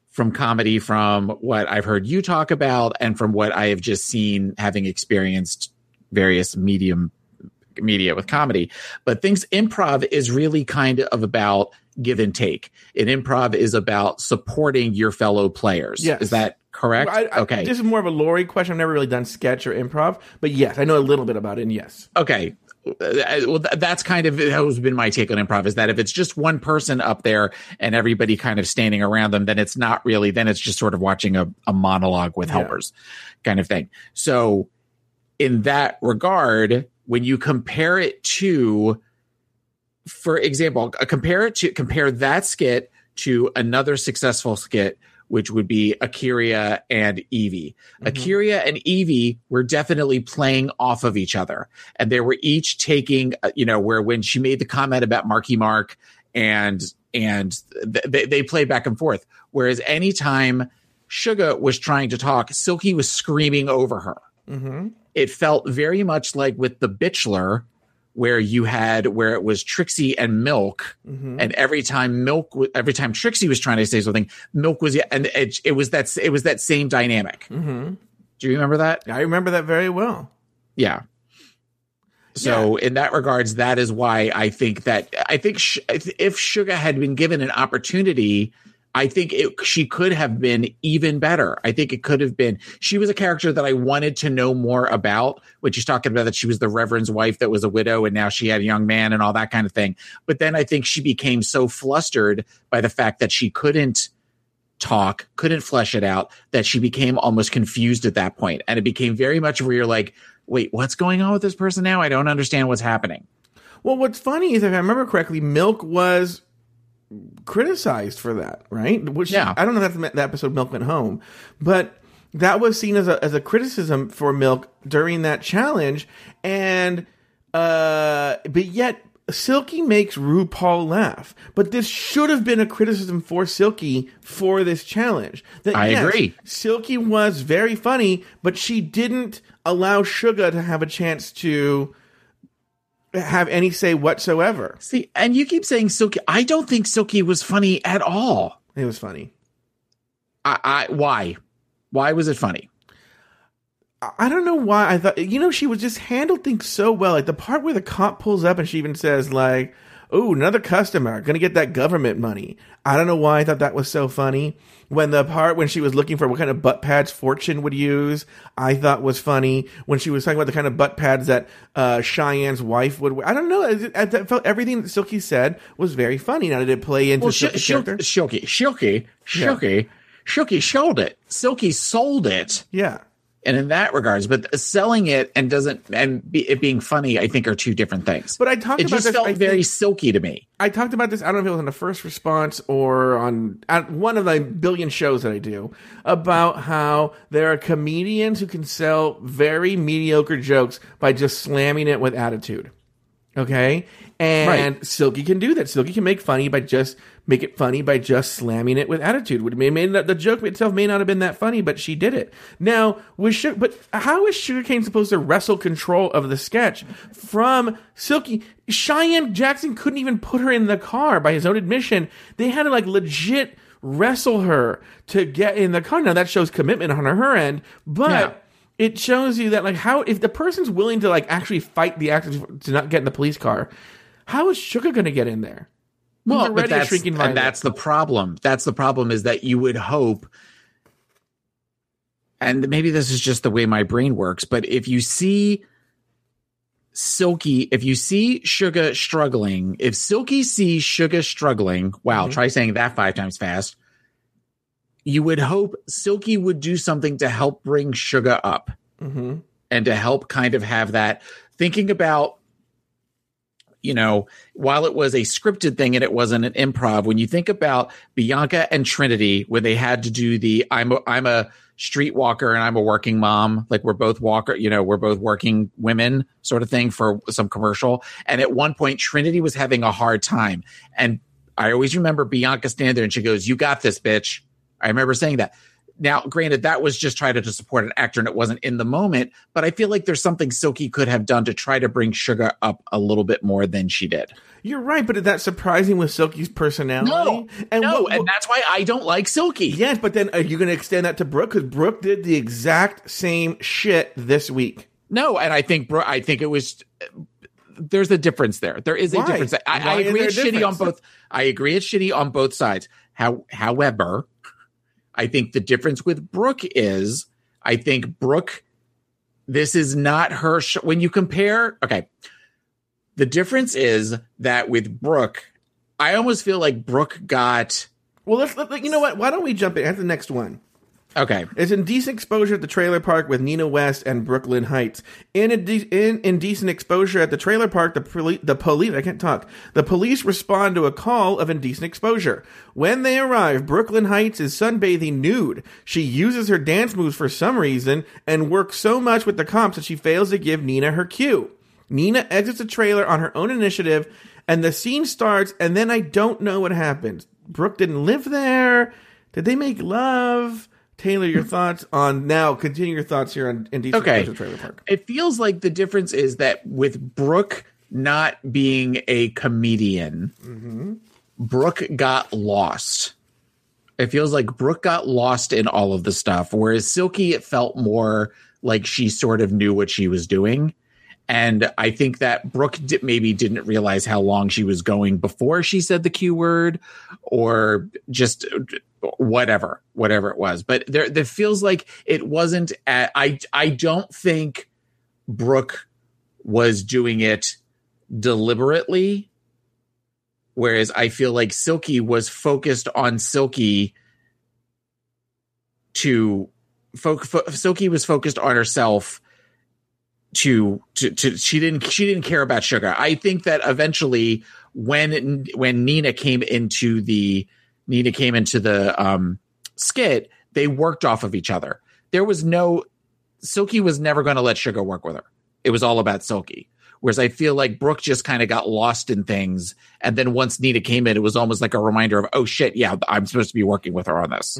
from comedy from what I've heard you talk about and from what I have just seen having experienced various medium media with comedy. But things improv is really kind of about give and take. And improv is about supporting your fellow players. Yes. Is that correct? I, I, okay. This is more of a Lori question. I've never really done sketch or improv, but yes, I know a little bit about it. And yes, okay Uh, well that's kind of has been my take on improv is that if it's just one person up there and everybody kind of standing around them then it's not really then it's just sort of watching a, a monologue with Yeah. helpers kind of thing so in that regard when you compare it to for example uh, compare it to compare that skit to another successful skit which would be A'keria and Yvie. Mhm. A'keria and Yvie were definitely playing off of each other and they were each taking uh, you know where when she made the comment about marky mark and and th- they, they play back and forth whereas anytime Shuga was trying to talk silky was screaming over her mm-hmm. It felt very much like with the Bitchelor where you had where it was trixie and milk Mm-hmm. and every time milk every time trixie was trying to say something milk was yeah, and it, it was that it was that same dynamic Mm-hmm. do you remember that I remember that very well. yeah. So in that regards, that is why I think that I think sh- if Shuga had been given an opportunity, I think it, she could have been even better. I think it could have been. She was a character that I wanted to know more about. When she's talking about that she was the Reverend's wife that was a widow and now she had a young man and all that kind of thing. But then I think she became so flustered by the fact that she couldn't talk, couldn't flesh it out, that she became almost confused at that point. And it became very much where you're like, wait, what's going on with this person now? I don't understand what's happening. Well, what's funny is if I remember correctly, Milk was criticized for that, right? Which Yeah. I don't know if that's the episode Milk went home, but that was seen as a as a criticism for Milk during that challenge, and uh, but yet Silky makes RuPaul laugh. But this should have been a criticism for Silky for this challenge. That, I yes, agree. Silky was very funny, but she didn't allow Shuga to have a chance to have any say whatsoever. See, and you keep saying Silky. I don't think Silky was funny at all. It was funny. I, I why? Why was it funny? I don't know why I thought you know she was just handled things so well. Like the part where the cop pulls up and she even says like, "Oh, another customer gonna get that government money." I don't know why I thought that was so funny. When the part when she was looking for what kind of butt pads Fortune would use, I thought was funny. When she was talking about the kind of butt pads that uh, Cheyenne's wife would wear, I don't know. I, I felt everything that Silky said was very funny. Now did it play into Well, Sh- Silky's character? Silky, Silky, Silky, Silky sold it. Silky sold it. yeah. And in that regards, but selling it and doesn't and be, it being funny, I think are two different things. But I talked it about just this, felt I very think- silky to me. I talked about this. I don't know if it was on the first response or on at one of the billion shows that I do about how there are comedians who can sell very mediocre jokes by just slamming it with attitude. Okay, and Right. Silky can do that. Silky can make funny by just make it funny by just slamming it with attitude. Would may, may not, the joke itself may not have been that funny, but she did it. Now with Shuga, but how is Shuga Cain supposed to wrestle control of the sketch from Silky? Cheyenne Jackson couldn't even put her in the car by his own admission. They had to like legit wrestle her to get in the car. Now that shows commitment on her end, but Yeah. it shows you that like how if the person's willing to like actually fight the actors to not get in the police car, how is Shuga going to get in there? Well, but already that's shrinking and that's the problem. That's the problem is that you would hope, and maybe this is just the way my brain works. But if you see Silky, if you see Shuga struggling, if Silky sees Shuga struggling, wow, Mhm. try saying that five times fast. You would hope Silky would do something to help bring Shuga up hmm and to help kind of have that thinking about you know while it was a scripted thing and it wasn't an improv when you think about bianca and trinity when they had to do the i'm a, i'm a streetwalker and i'm a working mom like we're both walker you know we're both working women sort of thing for some commercial. And at one point trinity was having a hard time. And i always remember bianca standing there and she goes you got this bitch. I remember saying that now, granted, that was just trying to, to support an actor and it wasn't in the moment, but I feel like there's something Silky could have done to try to bring Shuga up a little bit more than she did. You're right, but is that surprising with Silky's personality? No, and no, what- and that's why I don't like Silky. yes, but then uh, are you going to extend that to Brooke? Because Brooke did the exact same shit this week. No, and I think Bro- I think it was there's a difference there. There is a Why? difference. I, I agree it's shitty on both. I agree it's shitty on both sides. How, however, I think the difference with Brooke is I think Brooke, this is not her. When you compare, okay, the difference is that with Brooke, I almost feel like Brooke got Well, let's let, you know what? Why don't we jump in at the next one? Okay. It's indecent exposure at the trailer park with Nina West and Brooke Lynn Hytes. In in indecent exposure at the trailer park, the poli- the police I can't talk. The police respond to a call of indecent exposure. When they arrive, Brooke Lynn Hytes is sunbathing nude. She uses her dance moves for some reason and works so much with the cops that she fails to give Nina her cue. Nina exits the trailer on her own initiative, and the scene starts. And then I don't know what happens. Brooke didn't live there. Did they make love? Taylor, your thoughts on now. Continue your thoughts here on Indecent Okay. Trailer Park. It feels like the difference is that with Brooke not being a comedian, mm-hmm. Brooke got lost. It feels like Brooke got lost in all of the stuff, whereas Silky, it felt more like she sort of knew what she was doing. And I think that Brooke maybe didn't realize how long she was going before she said the Q word or just whatever, whatever it was. But there, there feels like it wasn't, at, I, I don't think Brooke was doing it deliberately. Whereas I feel like Silky was focused on Silky to fo- fo- Silky was focused on herself to, to to she didn't she didn't care about Shuga. I think that eventually when when Nina came into the Nina came into the um skit, they worked off of each other. There was no Silky was never going to let Shuga work with her. It was all about Silky. Whereas I feel like Brooke just kind of got lost in things. And then once Nina came in, it was almost like a reminder of, oh shit, yeah, I'm supposed to be working with her on this.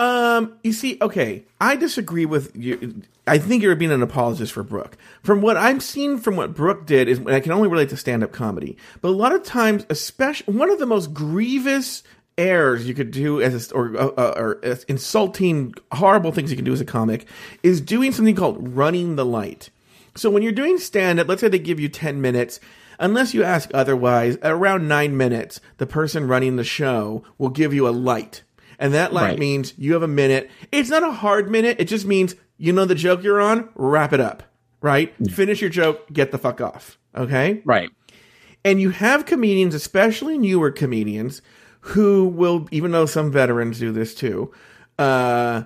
Um, you see, okay, I disagree with you. I think you're being an apologist for Brooke. From what I'm seeing from what Brooke did is, I can only relate to stand-up comedy, but a lot of times, especially one of the most grievous errors you could do as a, or, uh, uh, or as insulting, horrible things you can do as a comic is doing something called running the light. So when you're doing stand-up, let's say they give you 10 minutes. Unless you ask otherwise, around nine minutes, the person running the show will give you a light. And that like Right. means you have a minute. It's not a hard minute. It just means you know the joke you're on, wrap it up, right? Finish your joke, get the fuck off. Okay? Right. And you have comedians, especially newer comedians, who will, even though some veterans do this too, uh,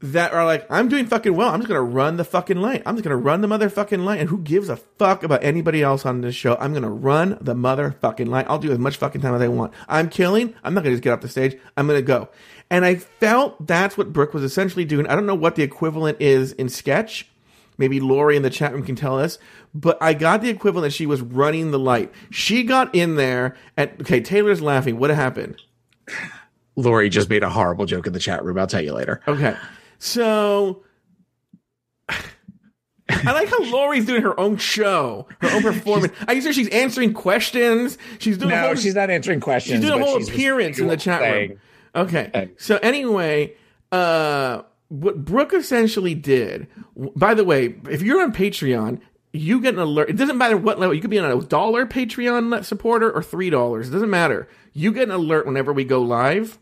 that are like, I'm doing fucking well. I'm just gonna run the fucking light. I'm just gonna run the motherfucking light. And who gives a fuck about anybody else on this show? I'm gonna run the motherfucking light. I'll do as much fucking time as I want. I'm killing. I'm not gonna just get off the stage. I'm gonna go. And I felt that's what Brooke was essentially doing. I don't know what the equivalent is in sketch. Maybe Lori in the chat room can tell us. But I got the equivalent that she was running the light. She got in there and okay, Taylor's laughing. What happened? Lori just made a horrible joke in the chat room. I'll tell you later. Okay. So I like how Lori's doing her own show, her own performance. I guess she's answering questions. She's doing No, whole, she's not answering questions. she's doing a whole appearance in the chat saying- room. Okay. Okay. So anyway, uh what Brooke essentially did, by the way, if you're on Patreon, you get an alert. It doesn't matter what level. You could be on a dollar Patreon supporter or three dollars. It doesn't matter. You get an alert whenever we go live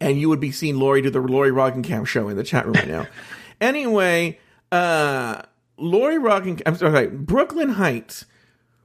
and you would be seeing Lori do the Lori Roggenkamp show in the chat room right now. anyway, uh, Lori Roggenkamp, I'm sorry, Brooke Lynn Hytes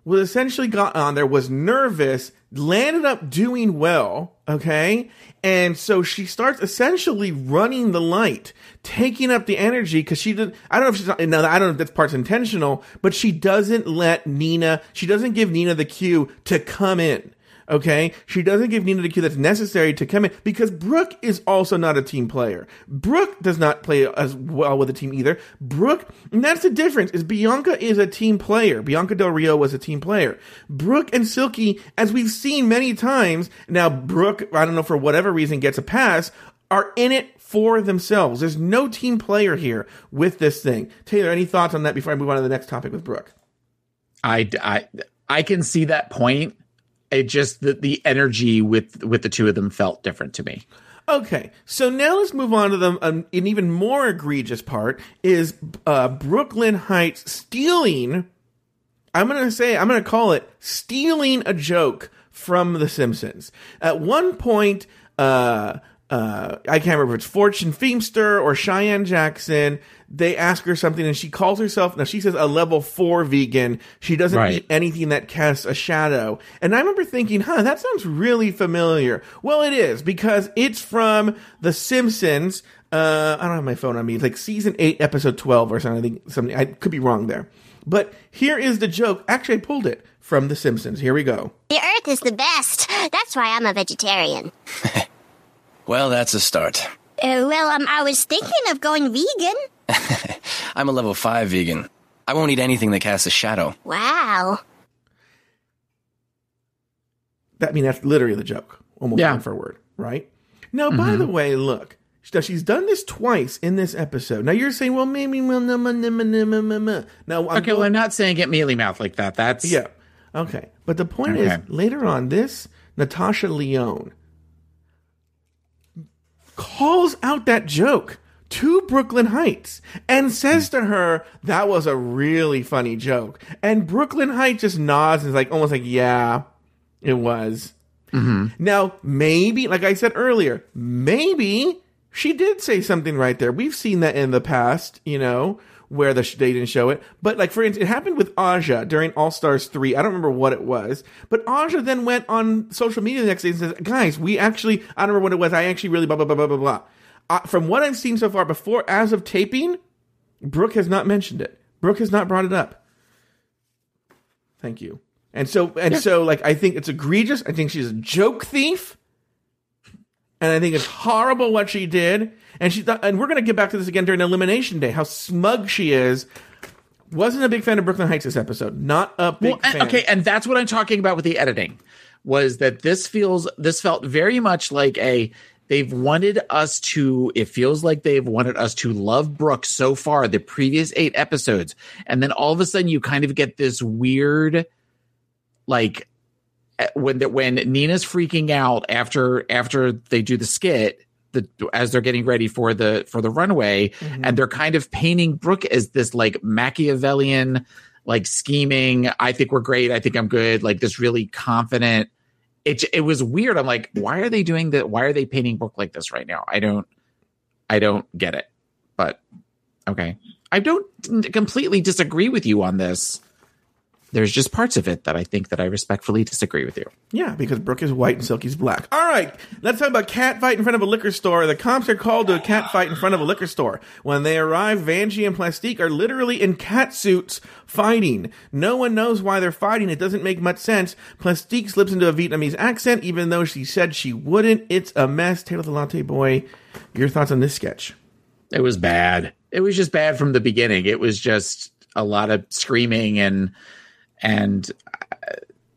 was essentially got on there, was nervous, landed up doing well, okay? And so she starts essentially running the light, taking up the energy because she did. I don't know if she's not, no, I don't know if this part's intentional, but she doesn't let Nina, she doesn't give Nina the cue to come in. Okay, she doesn't give Nina the cue that's necessary to come in because Brooke is also not a team player. Brooke does not play as well with a team either. Brooke, and that's the difference. Is Bianca is a team player. Bianca Del Rio was a team player. Brooke and Silky, as we've seen many times, now Brooke, I don't know for whatever reason, gets a pass, are in it for themselves. There's no team player here with this thing. Taylor, any thoughts on that before I move on to the next topic with Brooke? I, I, I can see that point. It just the, the energy with with the two of them felt different to me. Okay, so now let's move on to the um, an even more egregious part is uh, Brooke Lynn Hytes stealing. I'm gonna say I'm gonna call it stealing a joke from The Simpsons. At one point, uh, uh, I can't remember if it's Fortune Feimster or Cheyenne Jackson. They ask her something and she calls herself, now she says a level four vegan. She doesn't Right. eat anything that casts a shadow. And I remember thinking, huh, that sounds really familiar. Well, it is because it's from The Simpsons. Uh, I don't have my phone on me. It's like season eight, episode 12 or something. I think something, I could be wrong there. But here is the joke. Actually, I pulled it from The Simpsons. Here we go. The earth is the best. That's why I'm a vegetarian. Well, that's a start. Uh, well, um, I was thinking of going vegan. I'm a level 5 vegan. I won't eat anything that casts a shadow. Wow. That I mean that's literally the joke, almost Yeah. word for word, right? Now, by the way, look, now she's done this twice in this episode. Now you're saying, well, maybe, well, no, no, no, no, no, no, no. Now, I'm Okay, well, I'm not saying get mealy mouth like that. That's yeah, okay. But the point is, later on, this Natasha Lyonne calls out that joke to Brooke Lynn Hytes and says hmm. to her, that was a really funny joke. And Brooke Lynn Hytes just nods and is like, almost like, yeah, it was. Mm-hmm. Now, maybe, like I said earlier, maybe she did say something right there. We've seen that in the past, you know, where the they didn't show it. But like for instance, it happened with Aja during All Stars three. I don't remember what it was, but Aja then went on social media the next day and says, "Guys, we actually I don't remember what it was. I actually really blah blah blah blah blah blah." Uh, from what I've seen so far, before as of taping, Brooke has not mentioned it. Brooke has not brought it up. Thank you. And so and so like I think it's egregious. I think she's a joke thief. And I think it's horrible what she did. And she thought and we're gonna get back to this again during elimination day, how smug she is. Wasn't a big fan of Brooke Lynn Hytes this episode. Not a big Well, and- fan. okay, and that's what I'm talking about with the editing. Was that this feels this felt very much like a they've wanted us to it feels like they've wanted us to love Brooke so far the previous 8 episodes and then all of a sudden you kind of get this weird like when the, when Nina's freaking out after after they do the skit the as they're getting ready for the for the runway mm-hmm. and they're kind of painting Brooke as this like Machiavellian like scheming I think we're great I think I'm good like this really confident. It it was weird. I'm like why are they doing that why are they painting Brooke like this right now? I don't I don't get it. But okay. I don't completely disagree with you on this there's just parts of it that I think that I respectfully disagree with you. Yeah, because Brooke is white and Silky's black. All right, let's talk about cat fight in front of a liquor store. The comps are called to a cat fight in front of a liquor store. When they arrive, Vanjie and Plastique are literally in cat suits fighting. No one knows why they're fighting. It doesn't make much sense. Plastique slips into a Vietnamese accent, even though she said she wouldn't. It's a mess. Taylor the Latte Boy, your thoughts on this sketch? It was bad. It was just bad from the beginning. It was just a lot of screaming and and uh,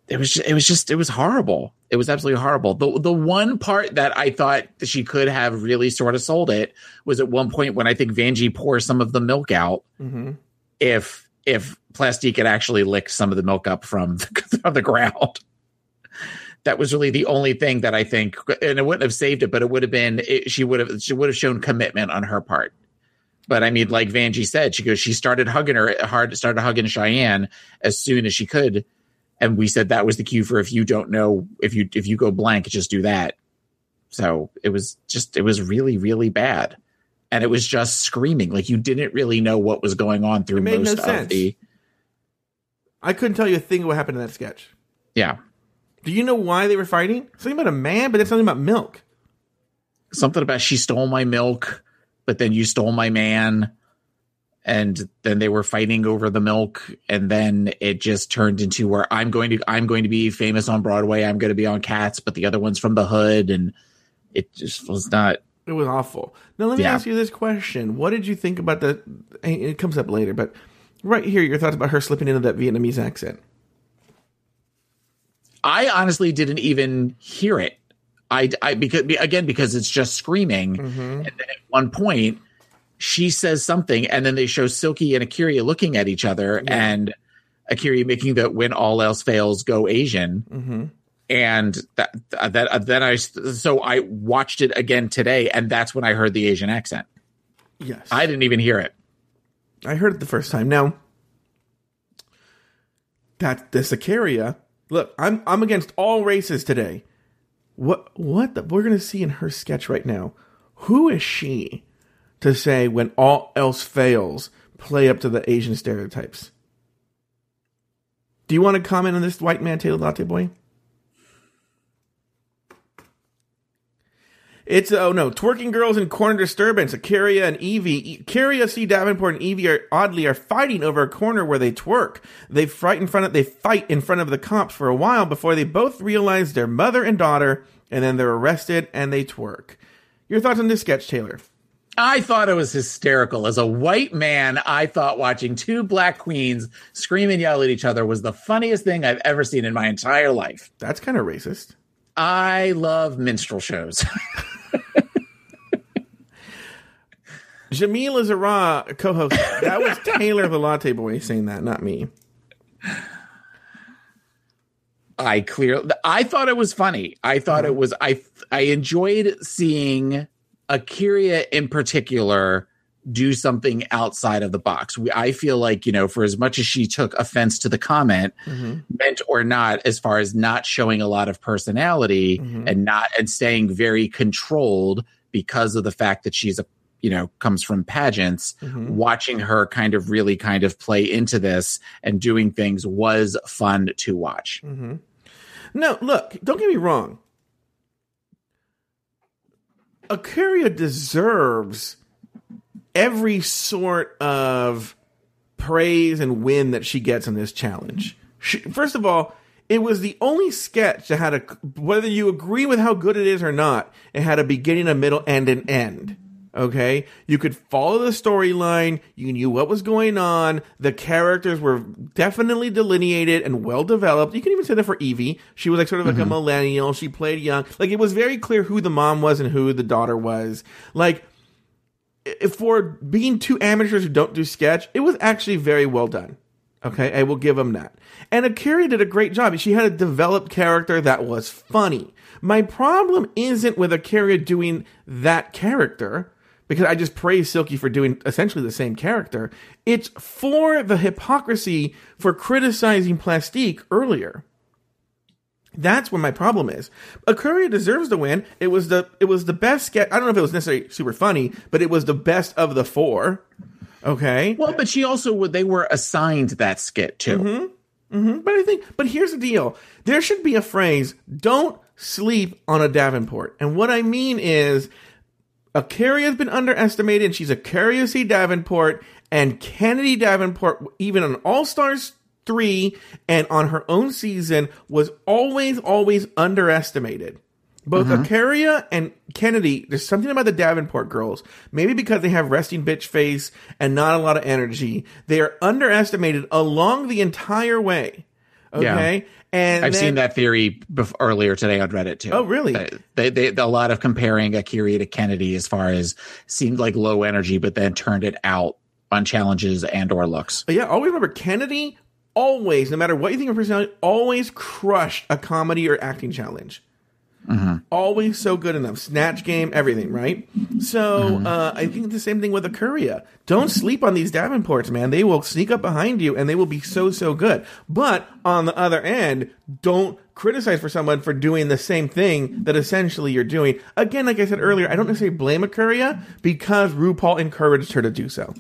it was just, it was just it was horrible. It was absolutely horrible. The the one part that I thought that she could have really sort of sold it was at one point when I think Vanjie pours some of the milk out. Mm-hmm. If if Plastique had actually licked some of the milk up from the, from the ground. That was really the only thing that I think, and it wouldn't have saved it, but it would have been. It, she would have. She would have shown commitment on her part. But I mean, like Vanjie said, she goes. She started hugging her hard. Started hugging Cheyenne as soon as she could, and we said that was the cue for if you don't know if you if you go blank, just do that. So it was just it was really really bad, and it was just screaming like you didn't really know what was going on through made no most sense. of the I couldn't tell you a thing what happened in that sketch. yeah Do you know why they were fighting? Something about a man, but it's something about milk. something about she stole my milk, but then you stole my man. And then they were fighting over the milk, and then it just turned into where I'm going to I'm going to be famous on Broadway. I'm going to be on Cats, but the other one's from the hood, and it just was not. It was awful. Now let me Yeah. ask you this question: What did you think about the? It comes up later, but right here, your thoughts about her slipping into that Vietnamese accent. I honestly didn't even hear it. I, I because again because it's just screaming, and then at one point she says something, and then they show Silky and A'keria looking at each other, and A'keria making the "when all else fails, go Asian." Mm-hmm. and that that then I so I watched it again today, and that's when I heard the Asian accent. Yes, I didn't even hear it. I heard it the first time. Now, that the Sicaria. Look, I'm I'm against all races today. What what the, we're gonna see in her sketch right now? Who is she to say when all else fails, play up to the Asian stereotypes? Do you want to comment on this white man Taylor Latte Boy? It's oh no, twerking girls in corner disturbance. A'keria and Yvie, A'keria, C. Davenport, and Yvie are oddly are fighting over a corner where they twerk. They fight in front of they fight in front of the cops for a while before they both realize they're mother and daughter, and then they're arrested and they twerk. Your thoughts on this sketch, Taylor? I thought it was hysterical. As a white man, I thought watching two black queens scream and yell at each other was the funniest thing I've ever seen in my entire life. That's kind of racist. I love minstrel shows. Jamila Zara, co-host. That was Taylor the Latte Boy saying that, not me. I clear I thought it was funny. I thought it uh-huh. was I I enjoyed seeing A'keria in particular do something outside of the box. We, I feel like, you know, for as much as she took offense to the comment, mm-hmm. meant or not, as far as not showing a lot of personality mm-hmm. and not and staying very controlled because of the fact that she's a you know comes from pageants mm-hmm. watching her kind of really kind of play into this and doing things was fun to watch. No, look, don't get me wrong. A'keria deserves every sort of praise and win that she gets in this challenge. She, first of all, it was the only sketch that had a whether you agree with how good it is or not, it had a beginning, a middle, and an end. Okay, you could follow the storyline. You knew what was going on. The characters were definitely delineated and well developed. You can even say that for Yvie. She was like sort of like a mm-hmm. millennial. She played young. Like it was very clear who the mom was and who the daughter was. Like for being two amateurs who don't do sketch, it was actually very well done. Okay, I will give them that. And A'keria did a great job. She had a developed character that was funny. My problem isn't with A'keria doing that character, because I just praise Silky for doing essentially the same character. It's for the hypocrisy for criticizing Plastique earlier. That's where my problem is. A'keria deserves the win. It was the it was the best sketch. I don't know if it was necessarily super funny, but it was the best of the four. Okay. Well, but she also would. They were assigned that skit too. Mm-hmm. Mm-hmm. But I think, but here's the deal. There should be a phrase, don't sleep on a Davenport. And what I mean is, A'keria has been underestimated and she's A'keria C. Davenport and Kennedy Davenport, even on All Stars 3 and on her own season, was always, always underestimated. Both A'keria and Kennedy, there's something about the Davenport girls. Maybe because they have resting bitch face and not a lot of energy. They are underestimated along the entire way. Okay. And I've then- seen that theory bef- earlier today on Reddit too. Oh, really? Uh, They, they, a lot of comparing A'keria to Kennedy as far as seemed like low energy, but then turned it out on challenges and or looks. But yeah, always remember Kennedy always, no matter what you think of personality, always crushed a comedy or acting challenge. Always so good in them. Snatch game, everything, right? So uh, I think the same thing with A'keria. Don't sleep on these Davenports, man. They will sneak up behind you and they will be so, so good. But on the other end, don't criticize for someone for doing the same thing that essentially you're doing. Again, like I said earlier, I don't necessarily blame A'keria because RuPaul encouraged her to do so.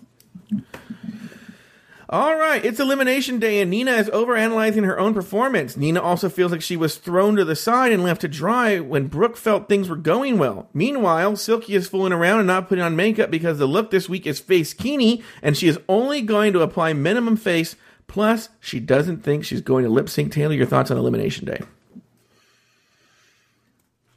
All right, it's elimination day, and Nina is overanalyzing her own performance. Nina also feels like she was thrown to the side and left to dry when Brooke felt things were going well. Meanwhile, Silky is fooling around and not putting on makeup because the look this week is facekini, and she is only going to apply minimum face. Plus, she doesn't think she's going to lip sync. Taylor, your thoughts on elimination day?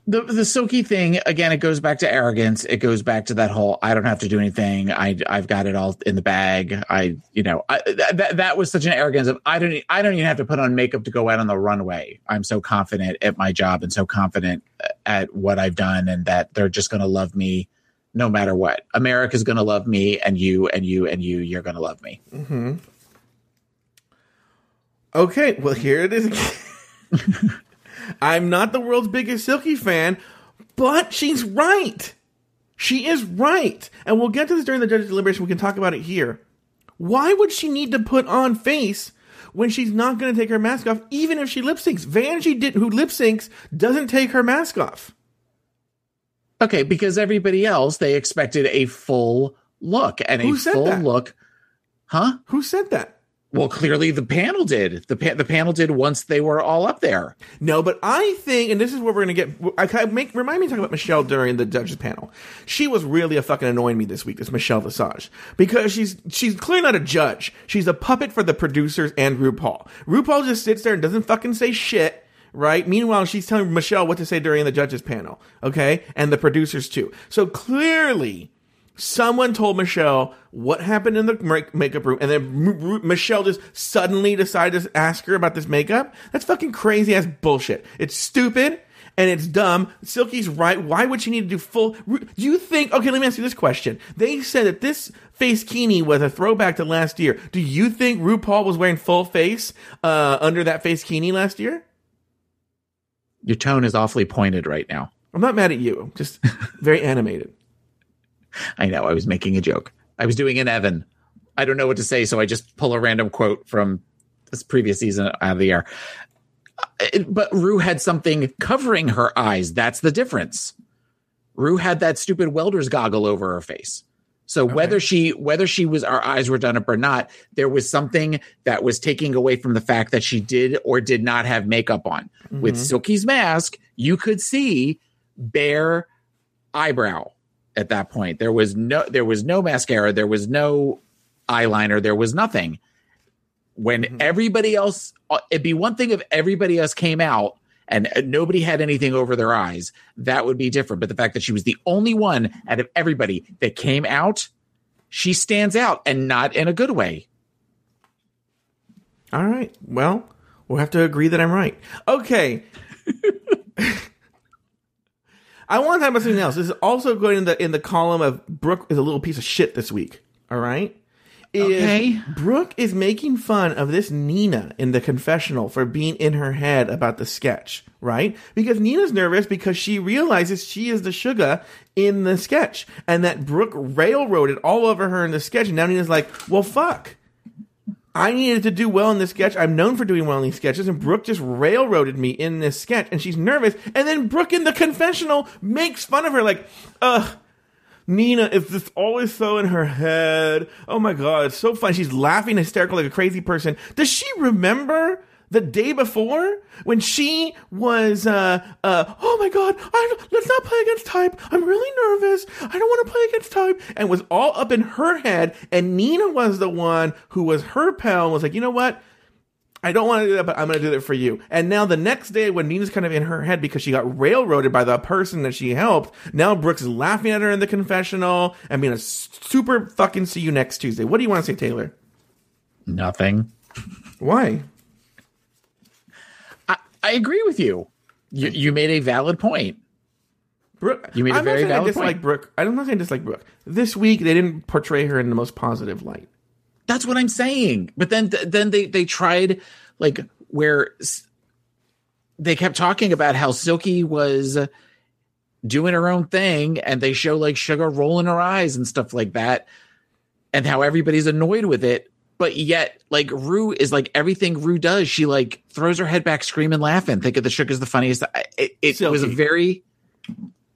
The the silky thing again it goes back to arrogance. It goes back to that whole i don't have to do anything. I i've got it all in the bag. I you know I, that, that was such an arrogance of i don't i don't even have to put on makeup to go out on the runway. I'm so confident at my job and so confident uh, at what i've done and that they're just going to love me no matter what. America's going to love me and you and you and you you're going to love me. Mm-hmm. Okay, well, here it is again. I'm not the world's biggest Silky fan, but she's right. She is right. And we'll get to this during the judges' deliberation. We can talk about it here. Why would she need to put on face when she's not going to take her mask off, even if she lip syncs? Vanjie did, who lip syncs, doesn't take her mask off. okay because everybody else they expected a full look and Who a said full that? look huh Who said that? Well, clearly the panel did. The pa- the panel did once they were all up there. No, but I think, and this is where we're gonna get. I of make remind me to talk about Michelle during the judges panel. She was really a fucking annoying me this week. This Michelle Visage because she's she's clearly not a judge. She's a puppet for the producers and RuPaul. RuPaul just sits there and doesn't fucking say shit. Right. Meanwhile, she's telling Michelle what to say during the judges panel. Okay, and the producers too. So clearly, someone told Michelle what happened in the make- makeup room, and then M- M- Michelle just suddenly decided to ask her about this makeup. That's fucking crazy ass bullshit. It's stupid and it's dumb. Silky's right. Why would she need to do full? Do you think? Okay, let me ask you this question. They said that this facekini was a throwback to last year. Do you think RuPaul was wearing full face uh, under that facekini last year? Your tone is awfully pointed right now. I'm not mad at you. Just very animated. I know. I was making a joke. I was doing an Evan. I don't know what to say, so I just pull a random quote from this previous season out of the air. Uh, But Ru had something covering her eyes. That's the difference. Ru had that stupid welder's goggle over her face. So whether she whether she was our eyes were done up or not, there was something that was taking away from the fact that she did or did not have makeup on. With Silky's mask, you could see bare eyebrow. At that point. There was no there was no mascara, there was no eyeliner, there was nothing. When Mm-hmm. everybody else uh, it'd be one thing if everybody else came out and uh, nobody had anything over their eyes. That would be different, but the fact that she was the only one out of everybody that came out, she stands out and not in a good way. All right. Well, we'll have to agree that I'm right. Okay. I want to talk about something else. This is also going in the in the column of Brooke is a little piece of shit this week. All right. Is Okay. Brooke is making fun of this Nina in the confessional for being in her head about the sketch, right? Because Nina's nervous because she realizes she is the sugar in the sketch and that Brooke railroaded all over her in the sketch. And now Nina's like, well, fuck. I needed to do well in this sketch. I'm known for doing well in these sketches, and Brooke just railroaded me in this sketch, and she's nervous. And then Brooke in the confessional makes fun of her, like, ugh, Nina is just always so in her head. Oh my god, it's so funny. She's laughing hysterical like a crazy person. Does she remember the day before when she was uh uh oh my god, I'm, let's not play against type. I'm really nervous. I don't want to play against time. and was all up in her head and Nina was the one who was her pal and was like, "You know what? I don't want to do that, but I'm going to do that for you. And now the next day, when Nina's kind of in her head because she got railroaded by the person that she helped, now Brooks is laughing at her in the confessional and being a super fucking see you next Tuesday. What do you want to say, Taylor? Nothing. Why? I, I agree with you. You you made a valid point. Brooke, You made a I'm very not saying I valid dislike point. Brooke. I'm not saying I dislike Brooke. This week, they didn't portray her in the most positive light. That's what I'm saying. But then then they they tried like where s- they kept talking about how Silky was doing her own thing and they show like Shuga rolling her eyes and stuff like that and how everybody's annoyed with it. But yet, like Ru is like everything Ru does. She like throws her head back, screaming, laughing, think of the Shuga's the funniest. It, it was a very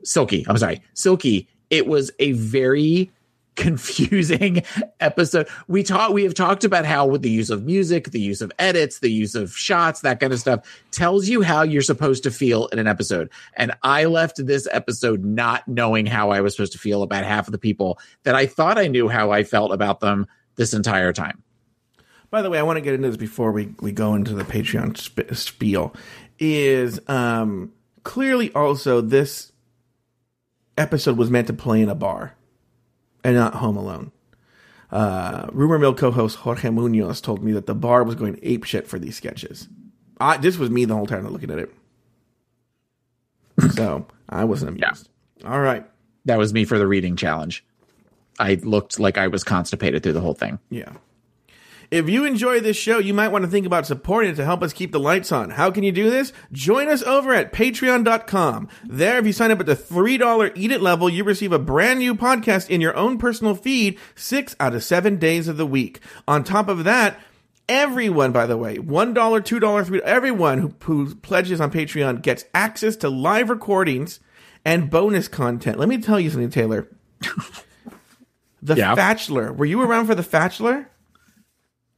silky. I'm sorry, silky. It was a very confusing episode. We talk we have talked about how with the use of music, the use of edits, the use of shots, that kind of stuff tells you how you're supposed to feel in an episode. And I left this episode not knowing how I was supposed to feel about half of the people that I thought I knew how I felt about them this entire time. By the way, I want to get into this before we, we go into the Patreon sp- spiel. Is um, clearly also this episode was meant to play in a bar and not Home Alone. Uh, Rumor Mill co-host Jorge Munoz told me that the bar was going ape shit for these sketches. I, this was me the whole time looking at it, so I wasn't amused. All right, That was me for the reading challenge. I looked like I was constipated through the whole thing. Yeah. If you enjoy this show, you might want to think about supporting it to help us keep the lights on. How can you do this? Join us over at patreon.com. There, if you sign up at the $3 Eat It level, you receive a brand new podcast in your own personal feed six out of seven days of the week. On top of that, Everyone, by the way, $1, $2, $3, everyone who, who pledges on Patreon gets access to live recordings and bonus content. Let me tell you something, Taylor. The Yeah. Bachelor. Were you around for the Bachelor?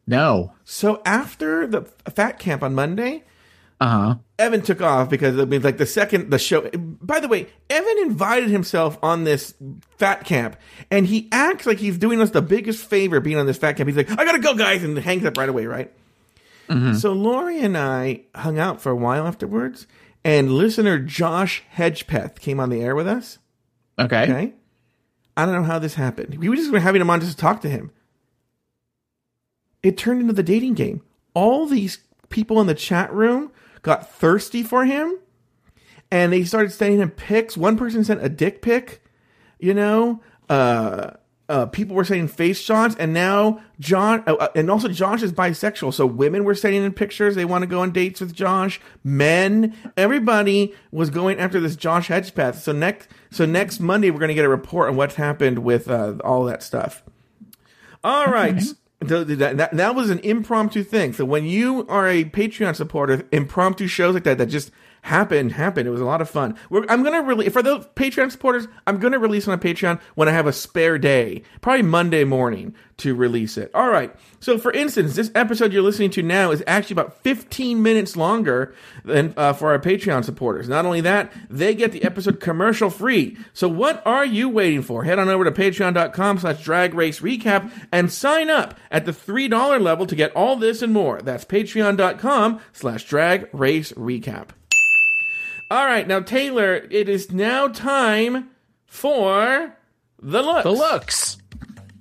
No. So after the fat camp on Monday, Uh huh. Evan took off because it means like the second the show. By the way, Evan invited himself on this fat camp, and he acts like he's doing us the biggest favor being on this fat camp. He's like, "I gotta go, guys," and hangs up right away. Right. So Lori and I hung out for a while afterwards, and listener Josh Hedgepeth came on the air with us. Okay. Okay. I don't know how this happened. We were just having him on just to talk to him. It turned into the dating game. All these people in the chat room got thirsty for him and they started sending him pics. One person sent a dick pic, you know, uh, uh, people were sending face shots, and now John, uh, uh, and also Josh is bisexual. So women were sending in pictures. They want to go on dates with Josh. Men, everybody was going after this Josh Hedgepath. So next, so next Monday we're going to get a report on what's happened with uh, all that stuff. All right. Th- th- That, that, that was an impromptu thing. So when you are a Patreon supporter, impromptu shows like that that just happened happened. It was a lot of fun. We're, I'm gonna release for those Patreon supporters. I'm gonna release on a Patreon when I have a spare day, probably Monday morning to release it. All right. So for instance, this episode you're listening to now is actually about 15 minutes longer than uh, for our Patreon supporters. Not only that, they get the episode commercial free. So what are you waiting for? Head on over to patreon.com slash drag race recap and sign up at the $3 level to get all this and more. That's patreon.com slash drag race recap. All right, now Taylor, it is now time for the looks. The looks.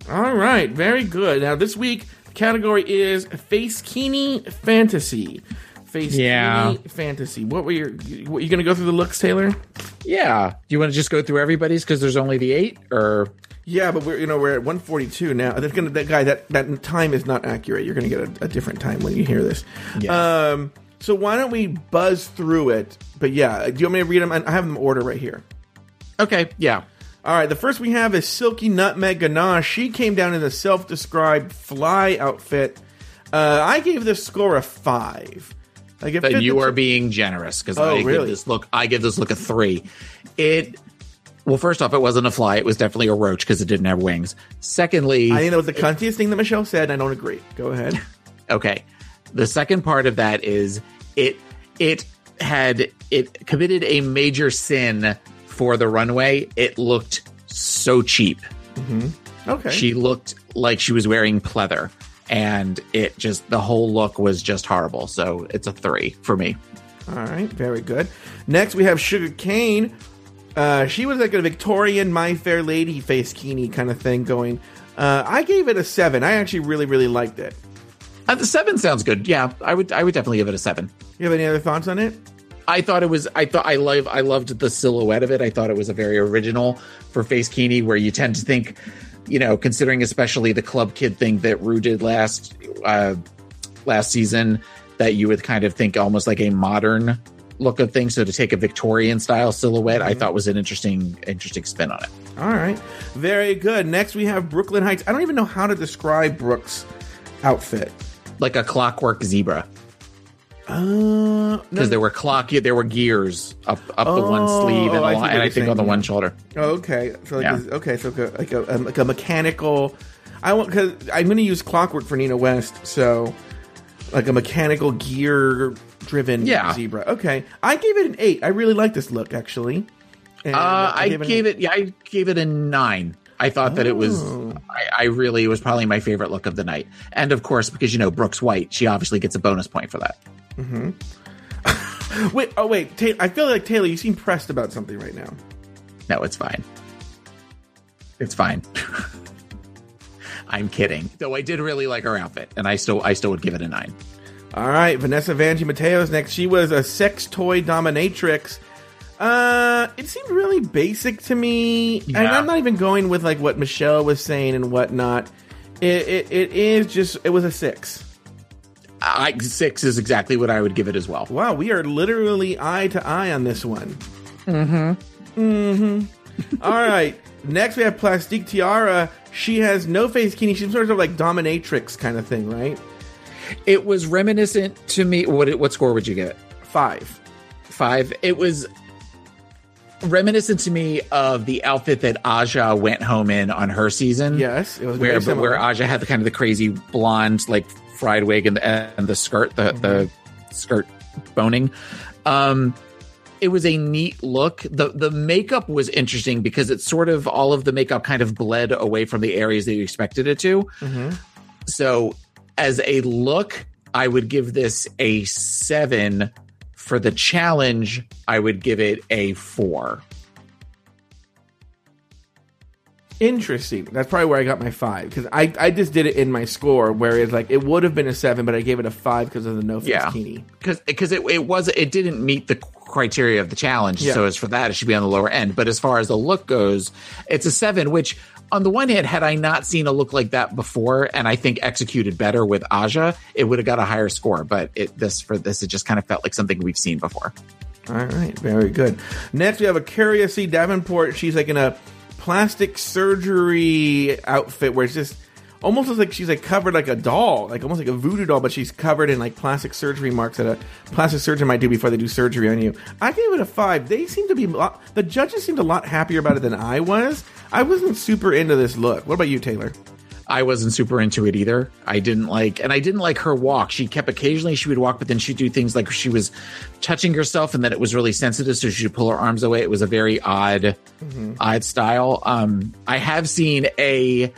All right, very good. Now this week the category is facekini fantasy. Face Yeah. fantasy. What were your? What, you going to go through the looks, Taylor? Yeah. Do you want to just go through everybody's because there's only the eight, or Yeah, but we're you know we're at 142 now. That's gonna that guy that that time is not accurate. You're gonna get a, a different time when you hear this. Yeah. Um. So why don't we buzz through it? But yeah, do you want me to read them? I have them order right here. okay, yeah. All right, the first we have is Silky Nutmeg Ganache. She came down in a self-described fly outfit. Uh, I gave this score a five. It But fit you are being generous because Oh, I really? give this look. I give this look a three. It. Well, first off, it wasn't a fly. It was definitely a roach because it didn't have wings. Secondly, I think that was the cuntiest thing that Michelle said. I don't agree. Go ahead. okay the second part of that is it it had it committed a major sin for the runway it looked so cheap Okay. she looked like she was wearing pleather and it just the whole look was just horrible so it's a three for me All right, very good. Next, we have Shuga Cain. Uh, she was like a Victorian My Fair Lady facekini kind of thing going. Uh, I gave it a seven. I actually really, really liked it. Uh, the seven sounds good yeah i would i would definitely give it a seven You have any other thoughts on it? I thought it was. I thought I love. I loved the silhouette of it. I thought it was a very original for facekini, where you tend to think, you know, considering especially the club kid thing that Ru did last uh, last season, that you would kind of think almost like a modern look of things. So to take a Victorian style silhouette, I thought was an interesting interesting spin on it. All right, very good. Next, we have Brooke Lynn Hytes. I don't even know how to describe Brooks' outfit. Like a clockwork zebra, Uh, no, because there were clock, there were gears up up the one sleeve and, oh, I see along, what and I think on the one shoulder. Oh, okay. So like Yeah. this- okay, so like a, um, like a mechanical. I want because I'm going to use Clockwork for Nina West, so like a mechanical gear driven Yeah. zebra. Okay, I gave it an eight. I really like this look actually. And Uh, I gave eight. it. Yeah, I gave it a nine. I thought that it was. Oh. I, I really it was probably my favorite look of the night, and of course because you know Brooks White, she obviously gets a bonus point for that. Mm-hmm. wait, oh wait, Ta- I feel like Taylor, you seem pressed about something right now. No, it's fine. It's fine. I'm kidding. Though I did really like her outfit, and I still I still would give it a nine. All right, Vanessa Vanjie Mateo's next. She was a sex toy dominatrix. Uh, it seemed really basic to me, and I'm not even going with like what Michelle was saying and whatnot. It, it it is just it was a six. I six is exactly what I would give it as well. Wow, we are literally eye to eye on this one. Mm-hmm. Mm-hmm. All right. Next we have Plastique Tiara. She has no facekini. She's sort of like dominatrix kind of thing, right? It was reminiscent to me. What what score would you give it? Five. five. It was reminiscent to me of the outfit that Aja went home in on her season. Yes, it was where but where Aja had the kind of the crazy blonde like fried wig and the, and the skirt, the the skirt boning. Um, it was a neat look. the The makeup was interesting because it's sort of all of the makeup kind of bled away from the areas that you expected it to. So, as a look, I would give this a seven. For the challenge, I would give it a four. Interesting. That's probably where I got my five because I, I just did it in my score, whereas like it would have been a seven, but I gave it a five because of the no Yeah. kini. because because it, it was it didn't meet the criteria of the challenge Yeah. so as for that it should be on the lower end but as far as the look goes it's a seven which on the one hand had i not seen a look like that before and i think executed better with aja it would have got a higher score but it this for this it just kind of felt like something we've seen before All right, very good. Next, we have A'keria C. Davenport. She's like in a plastic surgery outfit where it's just almost looks like she's like covered like a doll, like almost like a voodoo doll, but she's covered in like plastic surgery marks that a plastic surgeon might do before they do surgery on you. I gave it a five. They seem to be lot, the judges seemed a lot happier about it than I was. I wasn't super into this look. What about you, Taylor? I wasn't super into it either. I didn't like, and I didn't like her walk. She kept occasionally she would walk, but then she'd do things like she was touching herself, and then it was really sensitive, so she'd pull her arms away. It was a very odd, odd style. Um, I have seen a.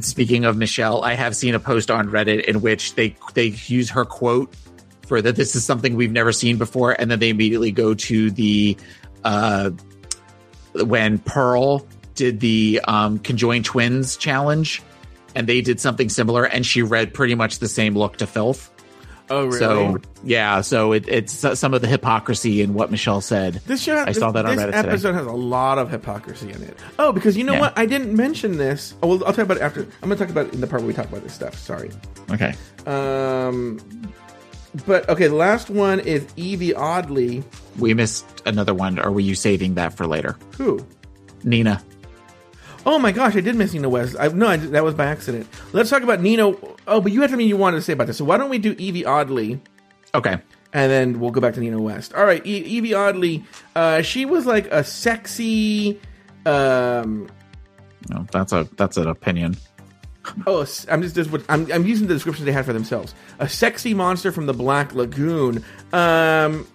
Speaking of Michelle, I have seen a post on Reddit in which they they use her quote for that this is something we've never seen before, and then they immediately go to the uh, when Pearl did the um, conjoined twins challenge, and they did something similar, and she read pretty much the same look to filth. Oh, really? So yeah, so it, it's some of the hypocrisy in what Michelle said. This show, I saw that on this Reddit today. episode has a lot of hypocrisy in it. Oh, because you know Yeah. what? I didn't mention this. Oh, well, I'll talk about it after. I'm going to talk about it in the part where we talk about this stuff. Sorry. Okay, Um, but okay, the last one is Yvie Oddly. we missed another one. Or were you saving that for later? Who? Nina. Oh my gosh, I did miss Nina West. I, no, I, that was by accident. Let's talk about Nina. Oh, but you had something you wanted to say about this. So why don't we do Yvie Oddly? Okay. and then we'll go back to Nina West. All right, e- Yvie Oddly, uh, she was like a sexy. Um, No, that's a that's an opinion. oh, I'm just, just I'm, I'm using the descriptions they had for themselves. A sexy monster from the Black Lagoon. Um,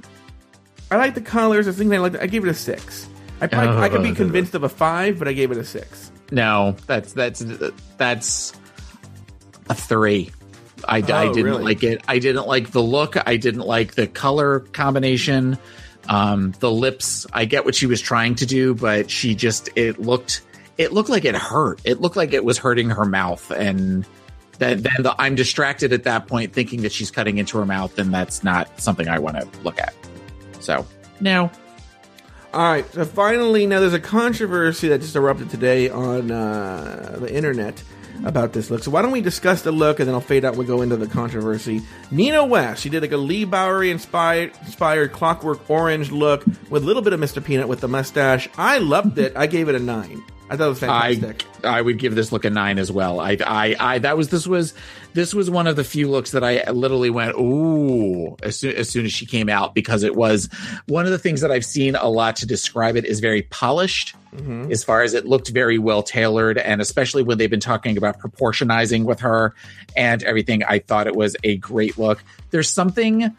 I like the colors. I think I like. I gave it a six. I probably, I could be convinced of a five, but I gave it a six. No, that's that's that's a three. I, I Oh, didn't really? like it. I didn't like the look. I didn't like the color combination. Um, the lips. I get what she was trying to do, but she just it looked it looked like it hurt. It looked like it was hurting her mouth, and then then the, I'm distracted at that point, thinking that she's cutting into her mouth, and that's not something I want to look at. So no. All right. So finally, now there's a controversy that just erupted today on uh, the internet about this look. So why don't we discuss the look and then I'll fade out. We'll go into the controversy. Nina West, she did like a Leigh Bowery inspired, inspired Clockwork Orange look with a little bit of Mr. Peanut with the mustache. I loved it. I gave it a nine. I thought it was fantastic. I would give this look a nine as well. I I I that was this was this was one of the few looks that I literally went ooh as soon as soon as she came out because it was one of the things that I've seen a lot to describe it is very polished mm-hmm. as far as it looked very well tailored and especially when they've been talking about proportionizing with her and everything I thought it was a great look. There's something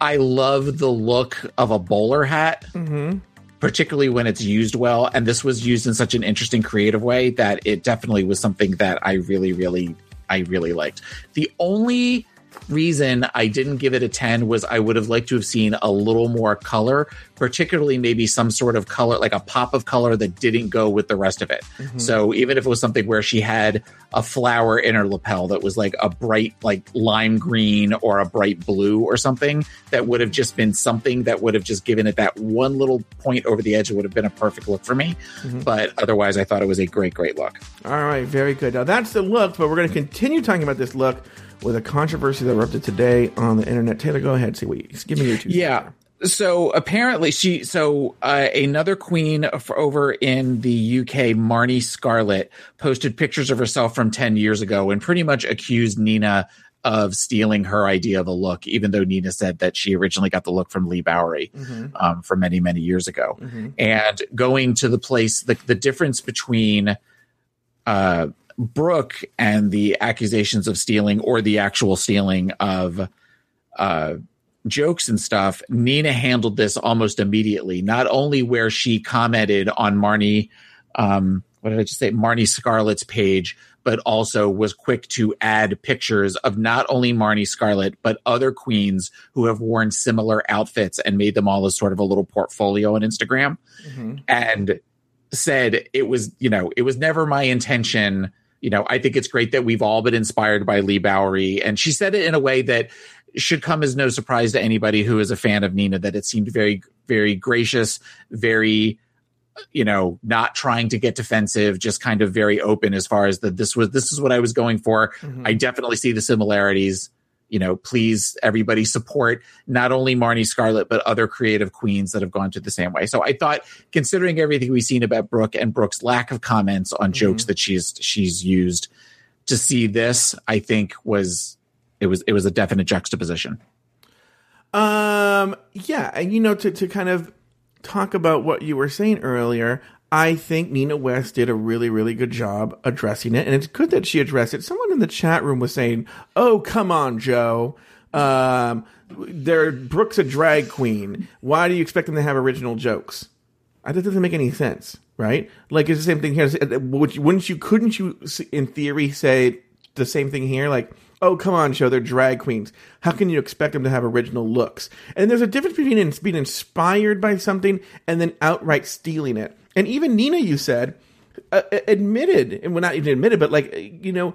I love the look of a bowler hat mm-hmm. Particularly when it's used well. And this was used in such an interesting, creative way that it definitely was something that I really, really, I really liked. The only reason I didn't give it a 10 was I would have liked to have seen a little more color, particularly maybe some sort of color, like a pop of color that didn't go with the rest of it. Mm-hmm. So even if it was something where she had a flower in her lapel that was like a bright, like lime green or a bright blue or something, that would have just been something that would have just given it that one little point over the edge. It would have been a perfect look for me. Mm-hmm. But otherwise, I thought it was a great, great look. All right, very good. Now that's the look, but we're going to continue talking about this look with a controversy that erupted today on the internet. Taylor, go ahead. See what you give me your two. Yeah. So apparently she so uh, another queen over in the UK, Marnie Scarlett, posted pictures of herself from 10 years ago and pretty much accused Nina of stealing her idea of a look, even though Nina said that she originally got the look from Leigh Bowery um, from many, many years ago. And going to the place, the, the difference between uh, Brooke and the accusations of stealing or the actual stealing of uh, jokes and stuff, Nina handled this almost immediately. Not only where she commented on Marnie, um, what did I just say? Marnie Scarlett's page, but also was quick to add pictures of not only Marnie Scarlett, but other queens who have worn similar outfits and made them all as sort of a little portfolio on Instagram. And said it was, you know, it was never my intention. You know, I think it's great that we've all been inspired by Leigh Bowery. And she said it in a way that should come as no surprise to anybody who is a fan of Nina, that it seemed very, very gracious, very, you know, not trying to get defensive, just kind of very open as far as that this was, this is what I was going for. Mm-hmm. I definitely see the similarities. You know, please everybody support not only Marnie Scarlett but other creative queens that have gone to the same way. So I thought, considering everything we've seen about Brooke and Brooke's lack of comments on jokes that she's she's used, to see this, I think was it was it was a definite juxtaposition. Um, yeah, and you know, to to kind of talk about what you were saying earlier, I think Nina West did a really, really good job addressing it, and it's good that she addressed it. Someone in the chat room was saying, "Oh, come on, Joe." Um, they're Brooke's a drag queen. Why do you expect them to have original jokes? Uh, That doesn't make any sense, right? Like it's the same thing here. Uh, Wouldn't you? Couldn't you, in theory, say the same thing here? Like, oh, come on, show they're drag queens. How can you expect them to have original looks? And there's a difference between being inspired by something and then outright stealing it. And even Nina, you said, uh, admitted, and well, not even admitted, but like you know,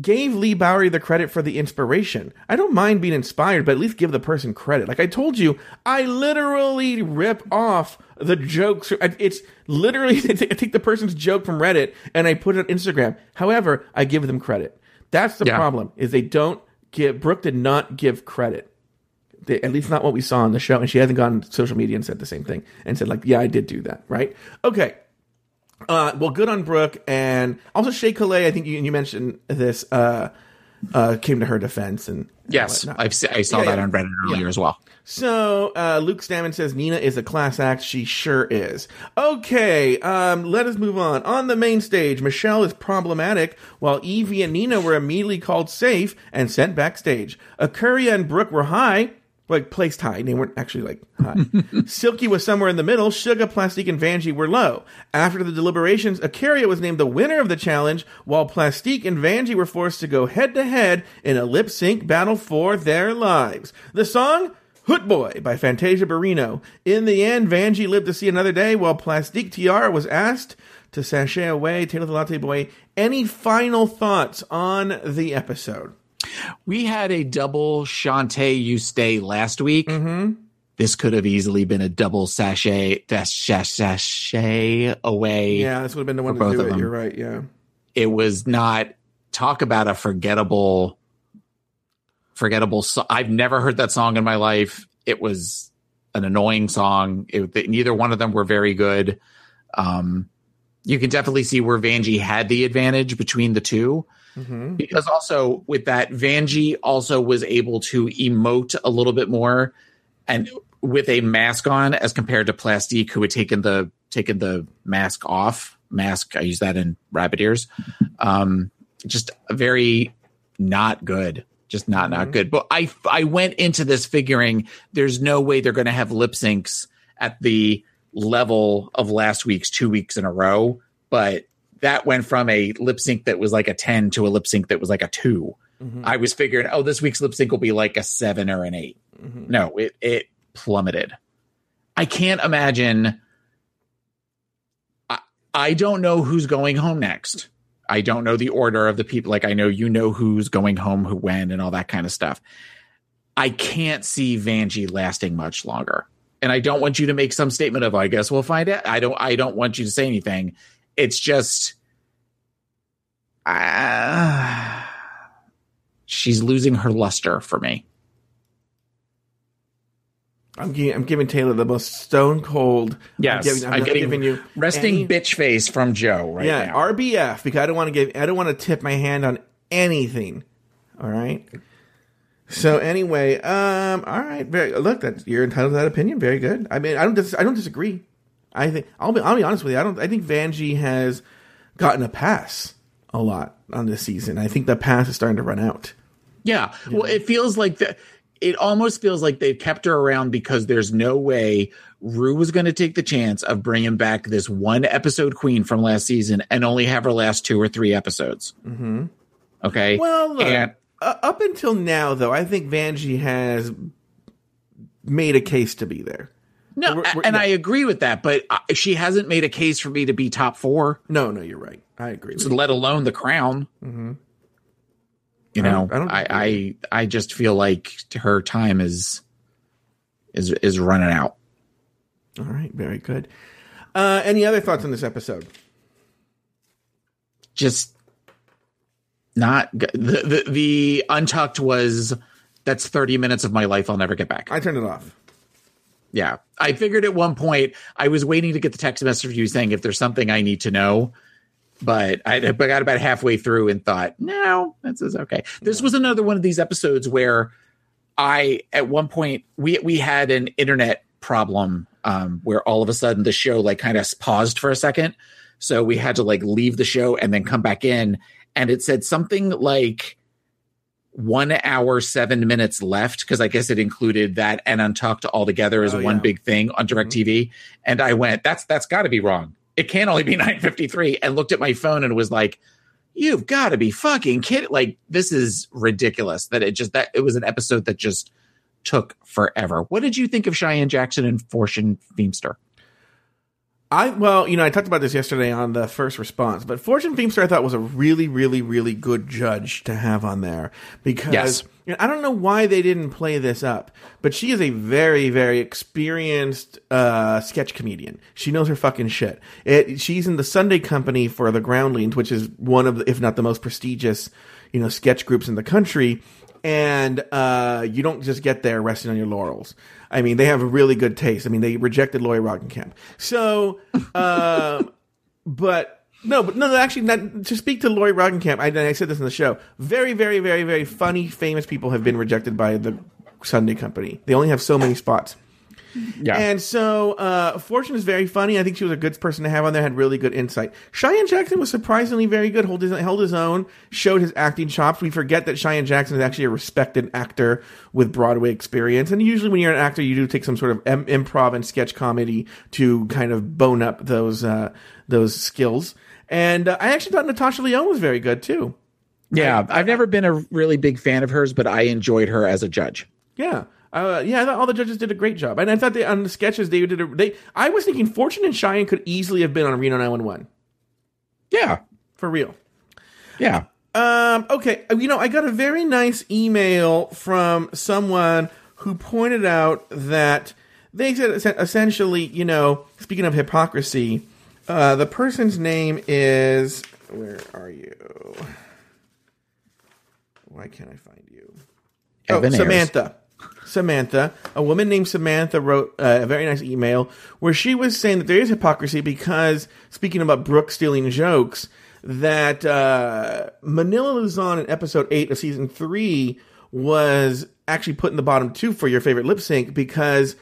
gave Leigh Bowery the credit for the inspiration. I don't mind being inspired, but at least give the person credit. Like I told you, I literally rip off the jokes. It's literally I take the person's joke from Reddit and I put it on Instagram. However, I give them credit. That's the Yeah. problem. Is they don't give. Brooke did not give credit. They, at least not what we saw on the show, and she hasn't gone on social media and said the same thing and said like, "Yeah, I did do that." Right? Okay. Uh, well, good on Brooke, and also Shea Couleé. I think you, you mentioned this. Uh, uh, came to her defense, and Yes, I saw Yeah, that yeah. on Reddit earlier Yeah. as well. So uh, Luke Stammen says Nina is a class act. She sure is. Okay, um, let us move on. On the main stage, Michelle is problematic, while Yvie and Nina were immediately called safe and sent backstage. A'keria and Brooke were high. Like placed high, they weren't actually like high. Silky was somewhere in the middle. Sugar, Plastique, and Vanjie were low. After the deliberations, A'keria was named the winner of the challenge, while Plastique and Vanjie were forced to go head to head in a lip sync battle for their lives. The song Hood Boy by Fantasia Barrino. In the end, Vanjie lived to see another day, while Plastique Tiara was asked to sashay away. Taylor the Latte Boy. Any final thoughts on the episode? We had a double Shantay You Stay last week. Mm-hmm. This could have easily been a double sashay sashay away. Yeah, this would have been the one to both do of it. them. You're right. Yeah. It was not talk about a forgettable, forgettable. So- I've never heard that song in my life. It was an annoying song. It, neither one of them were very good. Um, you can definitely see where Vanjie had the advantage between the two. Because also with that Vanjie also was able to emote a little bit more and with a mask on as compared to Plastique who had taken the taken the mask off. Mask I use that in rabbit ears. Um just very not good just not not good. But I I went into this figuring there's no way they're going to have lip syncs at the level of last week's 2 weeks in a row but that went from a lip sync that was like a 10 to a lip sync that was like a 2. Mm-hmm. I was figuring, oh, this week's lip sync will be like a 7 or an 8. Mm-hmm. No, it it plummeted. I can't imagine I, I don't know who's going home next. I don't know the order of the people. Like I know you know who's going home, who when, and all that kind of stuff. I can't see Vanjie lasting much longer. And I don't want you to make some statement of, I guess we'll find out. I don't I don't want you to say anything. It's just uh, she's losing her luster for me. I'm giving, I'm giving Taylor the most stone cold. Yes, I'm, giving, I'm, I'm getting giving you resting any- bitch face from Joe right yeah, now. RBF because I don't want to give. I don't want to tip my hand on anything. All right. So anyway, um, all right. Very look. That you're entitled to that opinion. Very good. I mean, I don't. Dis- I don't disagree. I think I'll be. I'll be honest with you. I don't. I think Vanjie has gotten a pass a lot on this season. I think the pass is starting to run out. Yeah. Well, it feels like the, it almost feels like they've kept her around because there's no way Ru was going to take the chance of bringing back this one episode queen from last season and only have her last two or three episodes. Mm-hmm. Okay. Well, look, and uh, up until now, though, I think Vanjie has made a case to be there. No, we're- we're- and yeah. I agree with that, but uh, she hasn't made a case for me to be top four, No, no, you're right. I agree. You. let alone the crown. Mm-hmm. You know, I I, I, I just feel like her time is is is running out. All right, very good. Uh, any other thoughts on this episode? just not the the, the untucked was that's 30 minutes of my life I'll never get back. I turned it off. Yeah. I figured at one point I was waiting to get the text message from you saying if there's something I need to know. But I, I got about halfway through and thought, no, this is okay. This was another one of these episodes where I, at one point, we we had an internet problem um, where all of a sudden the show like kind of paused for a second, so we had to like leave the show and then come back in, and it said something like one hour seven minutes left because I guess it included that and Untucked all together as Oh, one yeah. big thing on DirecTV. Mm-hmm. And I went, that's that's got to be wrong. It can't only be 953. And looked at my phone and was like, you've got to be fucking kidding. Like, this is ridiculous that it just that it was an episode that just took forever. What did you think of Cheyenne Jackson and Fortune Feimster? I well, you know, I talked about this yesterday on the first response, but Fortune Feimster I thought was a really, really, really good judge to have on there because Yes. you know, I don't know why they didn't play this up, but she is a very, very experienced uh, sketch comedian. She knows her fucking shit. It, she's in the Sunday Company for the Groundlings, which is one of, the, if not the most prestigious, you know, sketch groups in the country. And uh, you don't just get there resting on your laurels. I mean, they have a really good taste. I mean, they rejected Lori Roggenkamp. So, uh, but no, but no, no, actually, not, to speak to Lori Roggenkamp, I, I said this in the show. Very, very, very, very funny, famous people have been rejected by the Sunday Company. They only have so many spots. Yeah. And so, uh, Fortune is very funny. I think she was a good person to have on there. Had really good insight. Cheyenne Jackson was surprisingly very good. Held his, held his own. Showed his acting chops. We forget that Cheyenne Jackson is actually a respected actor with Broadway experience. And usually, when you're an actor, you do take some sort of em- improv and sketch comedy to kind of bone up those uh, those skills. And uh, I actually thought Natasha Lyonne was very good too. yeah. I've never been a really big fan of hers, but I enjoyed her as a judge. Yeah. Uh, yeah, I thought all the judges did a great job, and I thought they on the sketches they did. A, they, I was thinking Fortune and Cheyenne could easily have been on Reno 911 Yeah. for real. Yeah. Um, okay, you know, I got a very nice email from someone who pointed out that they said essentially, you know, speaking of hypocrisy, uh, the person's name is where are you? Why can't I find you? Evan oh, Ayers. Samantha. Samantha, a woman named Samantha wrote uh, a very nice email where she was saying that there is hypocrisy because, speaking about Brooke stealing jokes, that uh, Manila Luzon in episode 8 of season 3 was actually put in the bottom two for your favorite lip sync because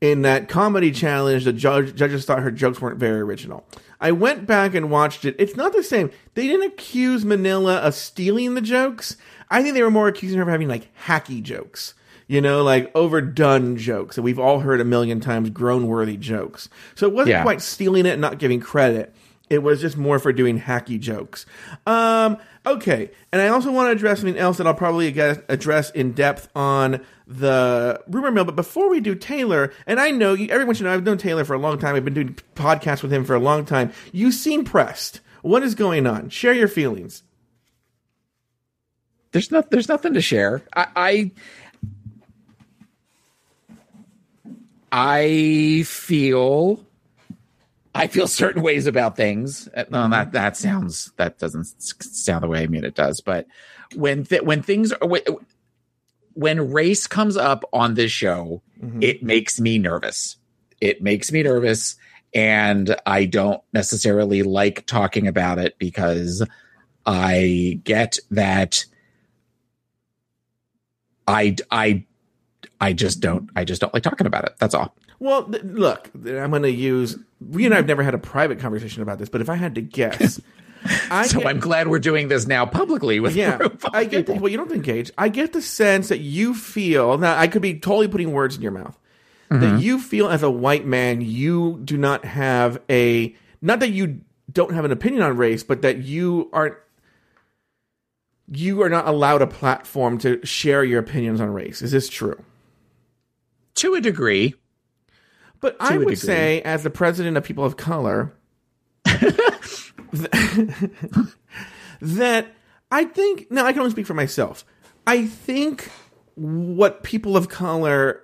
in that comedy challenge, the judge, judges thought her jokes weren't very original. I went back and watched it. It's not the same. They didn't accuse Manila of stealing the jokes. I think they were more accusing her of having like hacky jokes. You know, like overdone jokes that we've all heard a million times, grown worthy jokes. So it wasn't Yeah. quite stealing it and not giving credit. It was just more for doing hacky jokes. Um, okay. And I also want to address something else that I'll probably address in depth on the rumor mill. But before we do Taylor, and I know you, everyone should know I've known Taylor for a long time. I've been doing podcasts with him for a long time. You seem pressed. What is going on? Share your feelings. there's not there's nothing to share. I I, I feel I feel certain ways about things. Uh, No, that that sounds that doesn't sound the way I mean it does. But when th- when things are when, when race comes up on this show, it makes me nervous. It makes me nervous, and I don't necessarily like talking about it because I get that I I I just don't I just don't like talking about it. That's all. Well, th- look, I'm going to use. We and I have never had a private conversation about this, but if I had to guess, I So get- I'm glad we're doing this now publicly with yeah, I get. The, people. well, you don't engage. I get the sense that you feel. Now, I could be totally putting words in your mouth. Mm-hmm. That you feel as a white man, you do not have a. Not that you don't have an opinion on race, but that you aren't. You are not allowed a platform to share your opinions on race. Is this true? To a degree. But I would degree. say, as the president of people of color, that I think, now I can only speak for myself. I think what people of color,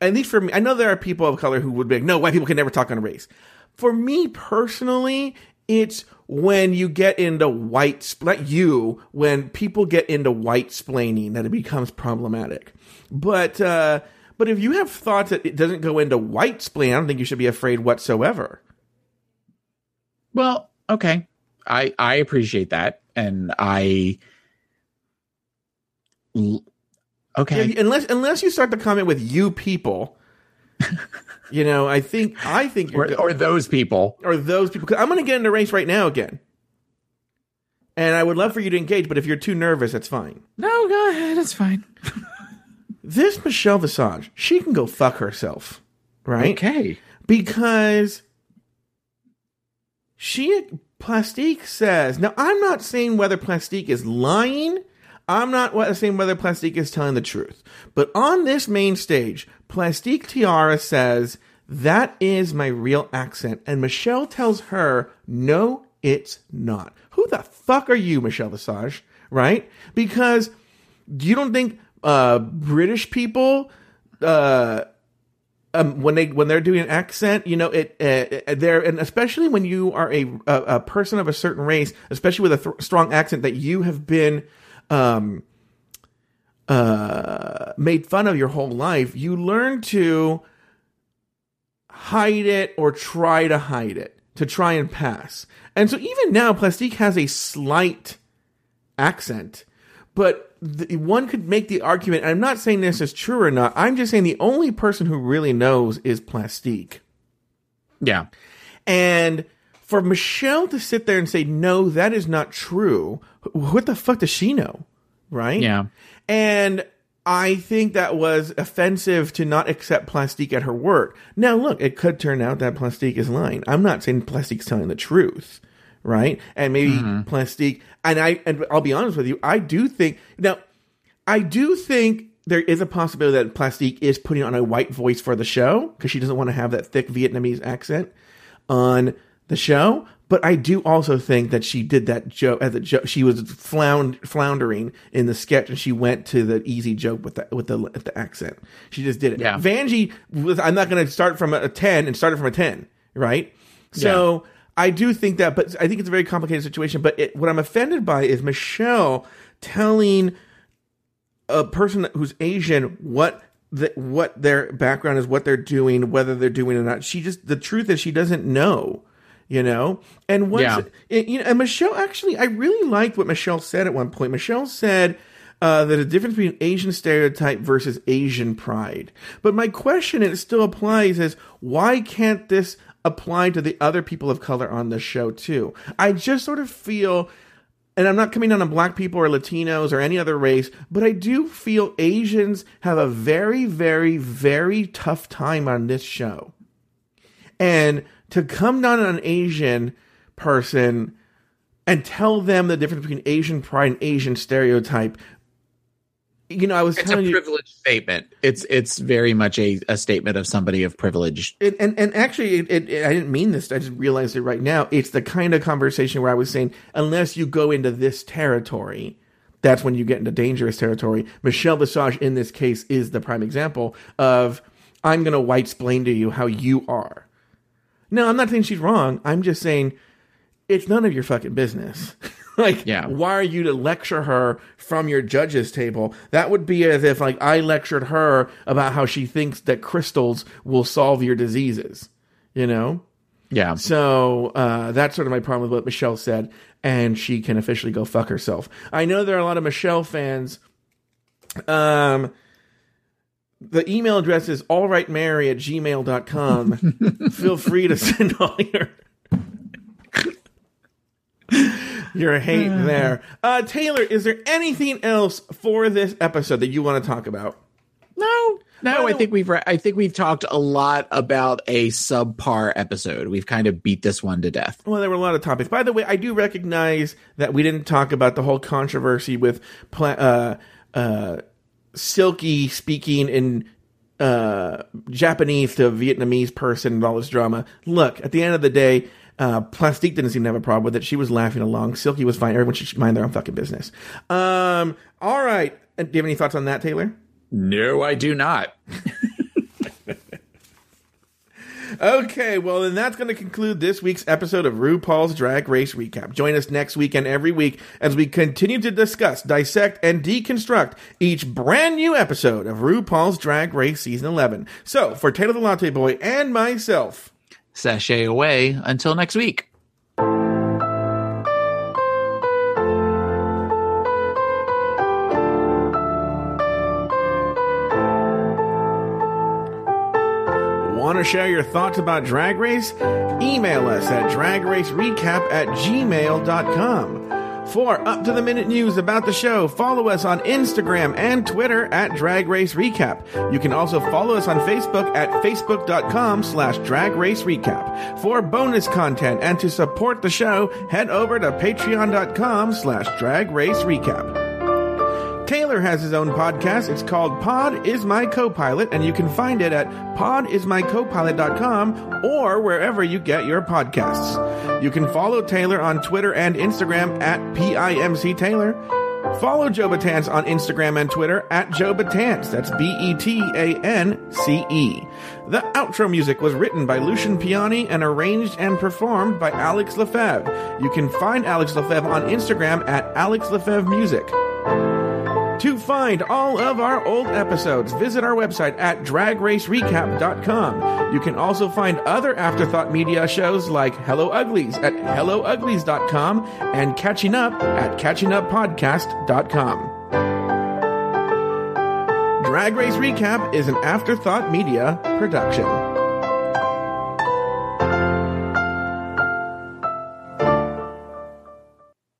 at least for me, I know there are people of color who would be like, no, white people can never talk on race. For me personally, It's when you get into white, not you, when people get into white splaining that it becomes problematic. But, uh, but if you have thoughts that it doesn't go into white splain, I don't think you should be afraid whatsoever. Well, okay. I I appreciate that and I okay. Yeah, unless unless you start the comment with you people, you know, I think I think or, or those people. or those people. 'cause I'm going to get in a race right now again, and I would love for you to engage. But if you're too nervous, that's fine. No, go ahead. It's fine. This Michelle Visage, she can go fuck herself, right? Okay. because she Plastique says now I'm not saying whether Plastique is lying. I'm not saying whether Plastique is telling the truth. But on this main stage, Plastique Tiara says that is my real accent and Michelle tells her no it's not. Who the fuck are you, Michelle Visage? Right? Because you don't think uh British people uh um, when they when they're doing an accent, you know, it uh, they're and especially when you are a, a a person of a certain race, especially with a th- strong accent that you have been um uh made fun of your whole life, you learn to hide it or try to hide it to try and pass. And so even now, Plastique has a slight accent, but the, one could make the argument. And I'm not saying this is true or not. I'm just saying the only person who really knows is Plastique. Yeah. And for Michelle to sit there and say, no, that is not true, what the fuck does she know? Right? Yeah. And I think that was offensive to not accept Plastique at her word. Now, look, it could turn out that Plastique is lying. I'm not saying Plastique's telling the truth, right? And maybe mm-hmm. Plastique, and I, and I'll be honest with you, I do think, now, I do think there is a possibility that Plastique is putting on a white voice for the show because she doesn't want to have that thick Vietnamese accent on the show. But I do also think that she did that joke as a joke. She was flound, floundering in the sketch, and she went to the easy joke with the with the with the accent. She just did it. Yeah. Vanjie. I'm not going to start from a ten and start it from a ten, right? So I do think that, but I think it's a very complicated situation. But it, what I'm offended by is Michelle telling a person who's Asian what the, what their background is, what they're doing, whether they're doing it or not. She just the truth is she doesn't know, you know. And once Yeah. it- you know, and Michelle actually, I really liked what Michelle said at one point. Michelle said. Uh, that a difference between Asian stereotype versus Asian pride. But my question, and it still applies, is why can't this apply to the other people of color on the show too? I just sort of feel and I'm not coming down on black people or Latinos or any other race, but I do feel Asians have a very, very, very tough time on this show. And to come down on an Asian person and tell them the difference between Asian pride and Asian stereotype, you know, I was It's a telling you, statement. It's it's very much a, a statement of somebody of privilege. and, and and actually, it, it, I didn't mean this. I just realized it right now. It's the kind of conversation where I was saying, unless you go into this territory, that's when you get into dangerous territory. Michelle Visage, in this case, is the prime example of I'm going to white splain to you how you are. No, I'm not saying she's wrong. I'm just saying it's none of your fucking business. like, Yeah. why are you to lecture her from your judge's table? That would be as if, like, I lectured her about how she thinks that crystals will solve your diseases. You know? Yeah. So uh, that's sort of my problem with what Michelle said, and she can officially go fuck herself. I know there are a lot of Michelle fans. Um, the email address is allrightmary at gmail.com. Feel free to send all your your hate there. Uh, Taylor, is there anything else for this episode that you want to talk about? No, no. I think we've re- I think we've talked a lot about a subpar episode. We've kind of beat this one to death. Well, there were a lot of topics. By the way, I do recognize that we didn't talk about the whole controversy with pla- uh, uh, Silky speaking in uh, Japanese to a Vietnamese person and all this drama. Look, at the end of the day, uh, Plastique didn't seem to have a problem with it. She was laughing along. Silky was fine. Everyone should mind their own fucking business. Um, all right. Uh, Do you have any thoughts on that, Taylor? No, I do not. Okay, well, then that's going to conclude this week's episode of RuPaul's Drag Race Recap. Join us next week and every week as we continue to discuss, dissect, and deconstruct each brand new episode of RuPaul's Drag Race Season 11. So, for Taylor the Latte Boy and myself, Sashay away until next week. Want to share your thoughts about Drag Race? Email us at dragracerecap at gmail.com. For up to the minute news about the show, follow us on Instagram and Twitter at Drag Race Recap. You can also follow us on Facebook at facebook.com slash drag race recap. For bonus content and to support the show, head over to patreon.com slash drag race recap. Taylor has his own podcast. It's called Pod is My Copilot, and you can find it at podismycopilot.com or wherever you get your podcasts. You can follow Taylor on Twitter and Instagram at PIMC Taylor. Follow Joe Betance on Instagram and Twitter at Joe Betance. That's B E T A N C E. The outro music was written by Lucian Piani and arranged and performed by Alex Lefebvre. You can find Alex Lefebvre on Instagram at Alex Lefebvre Music. To find all of our old episodes, visit our website at dragracerecap.com. You can also find other Afterthought Media shows like Hello Uglies at hellouglies.com and Catching Up at catchinguppodcast.com. Drag Race Recap is an Afterthought Media production.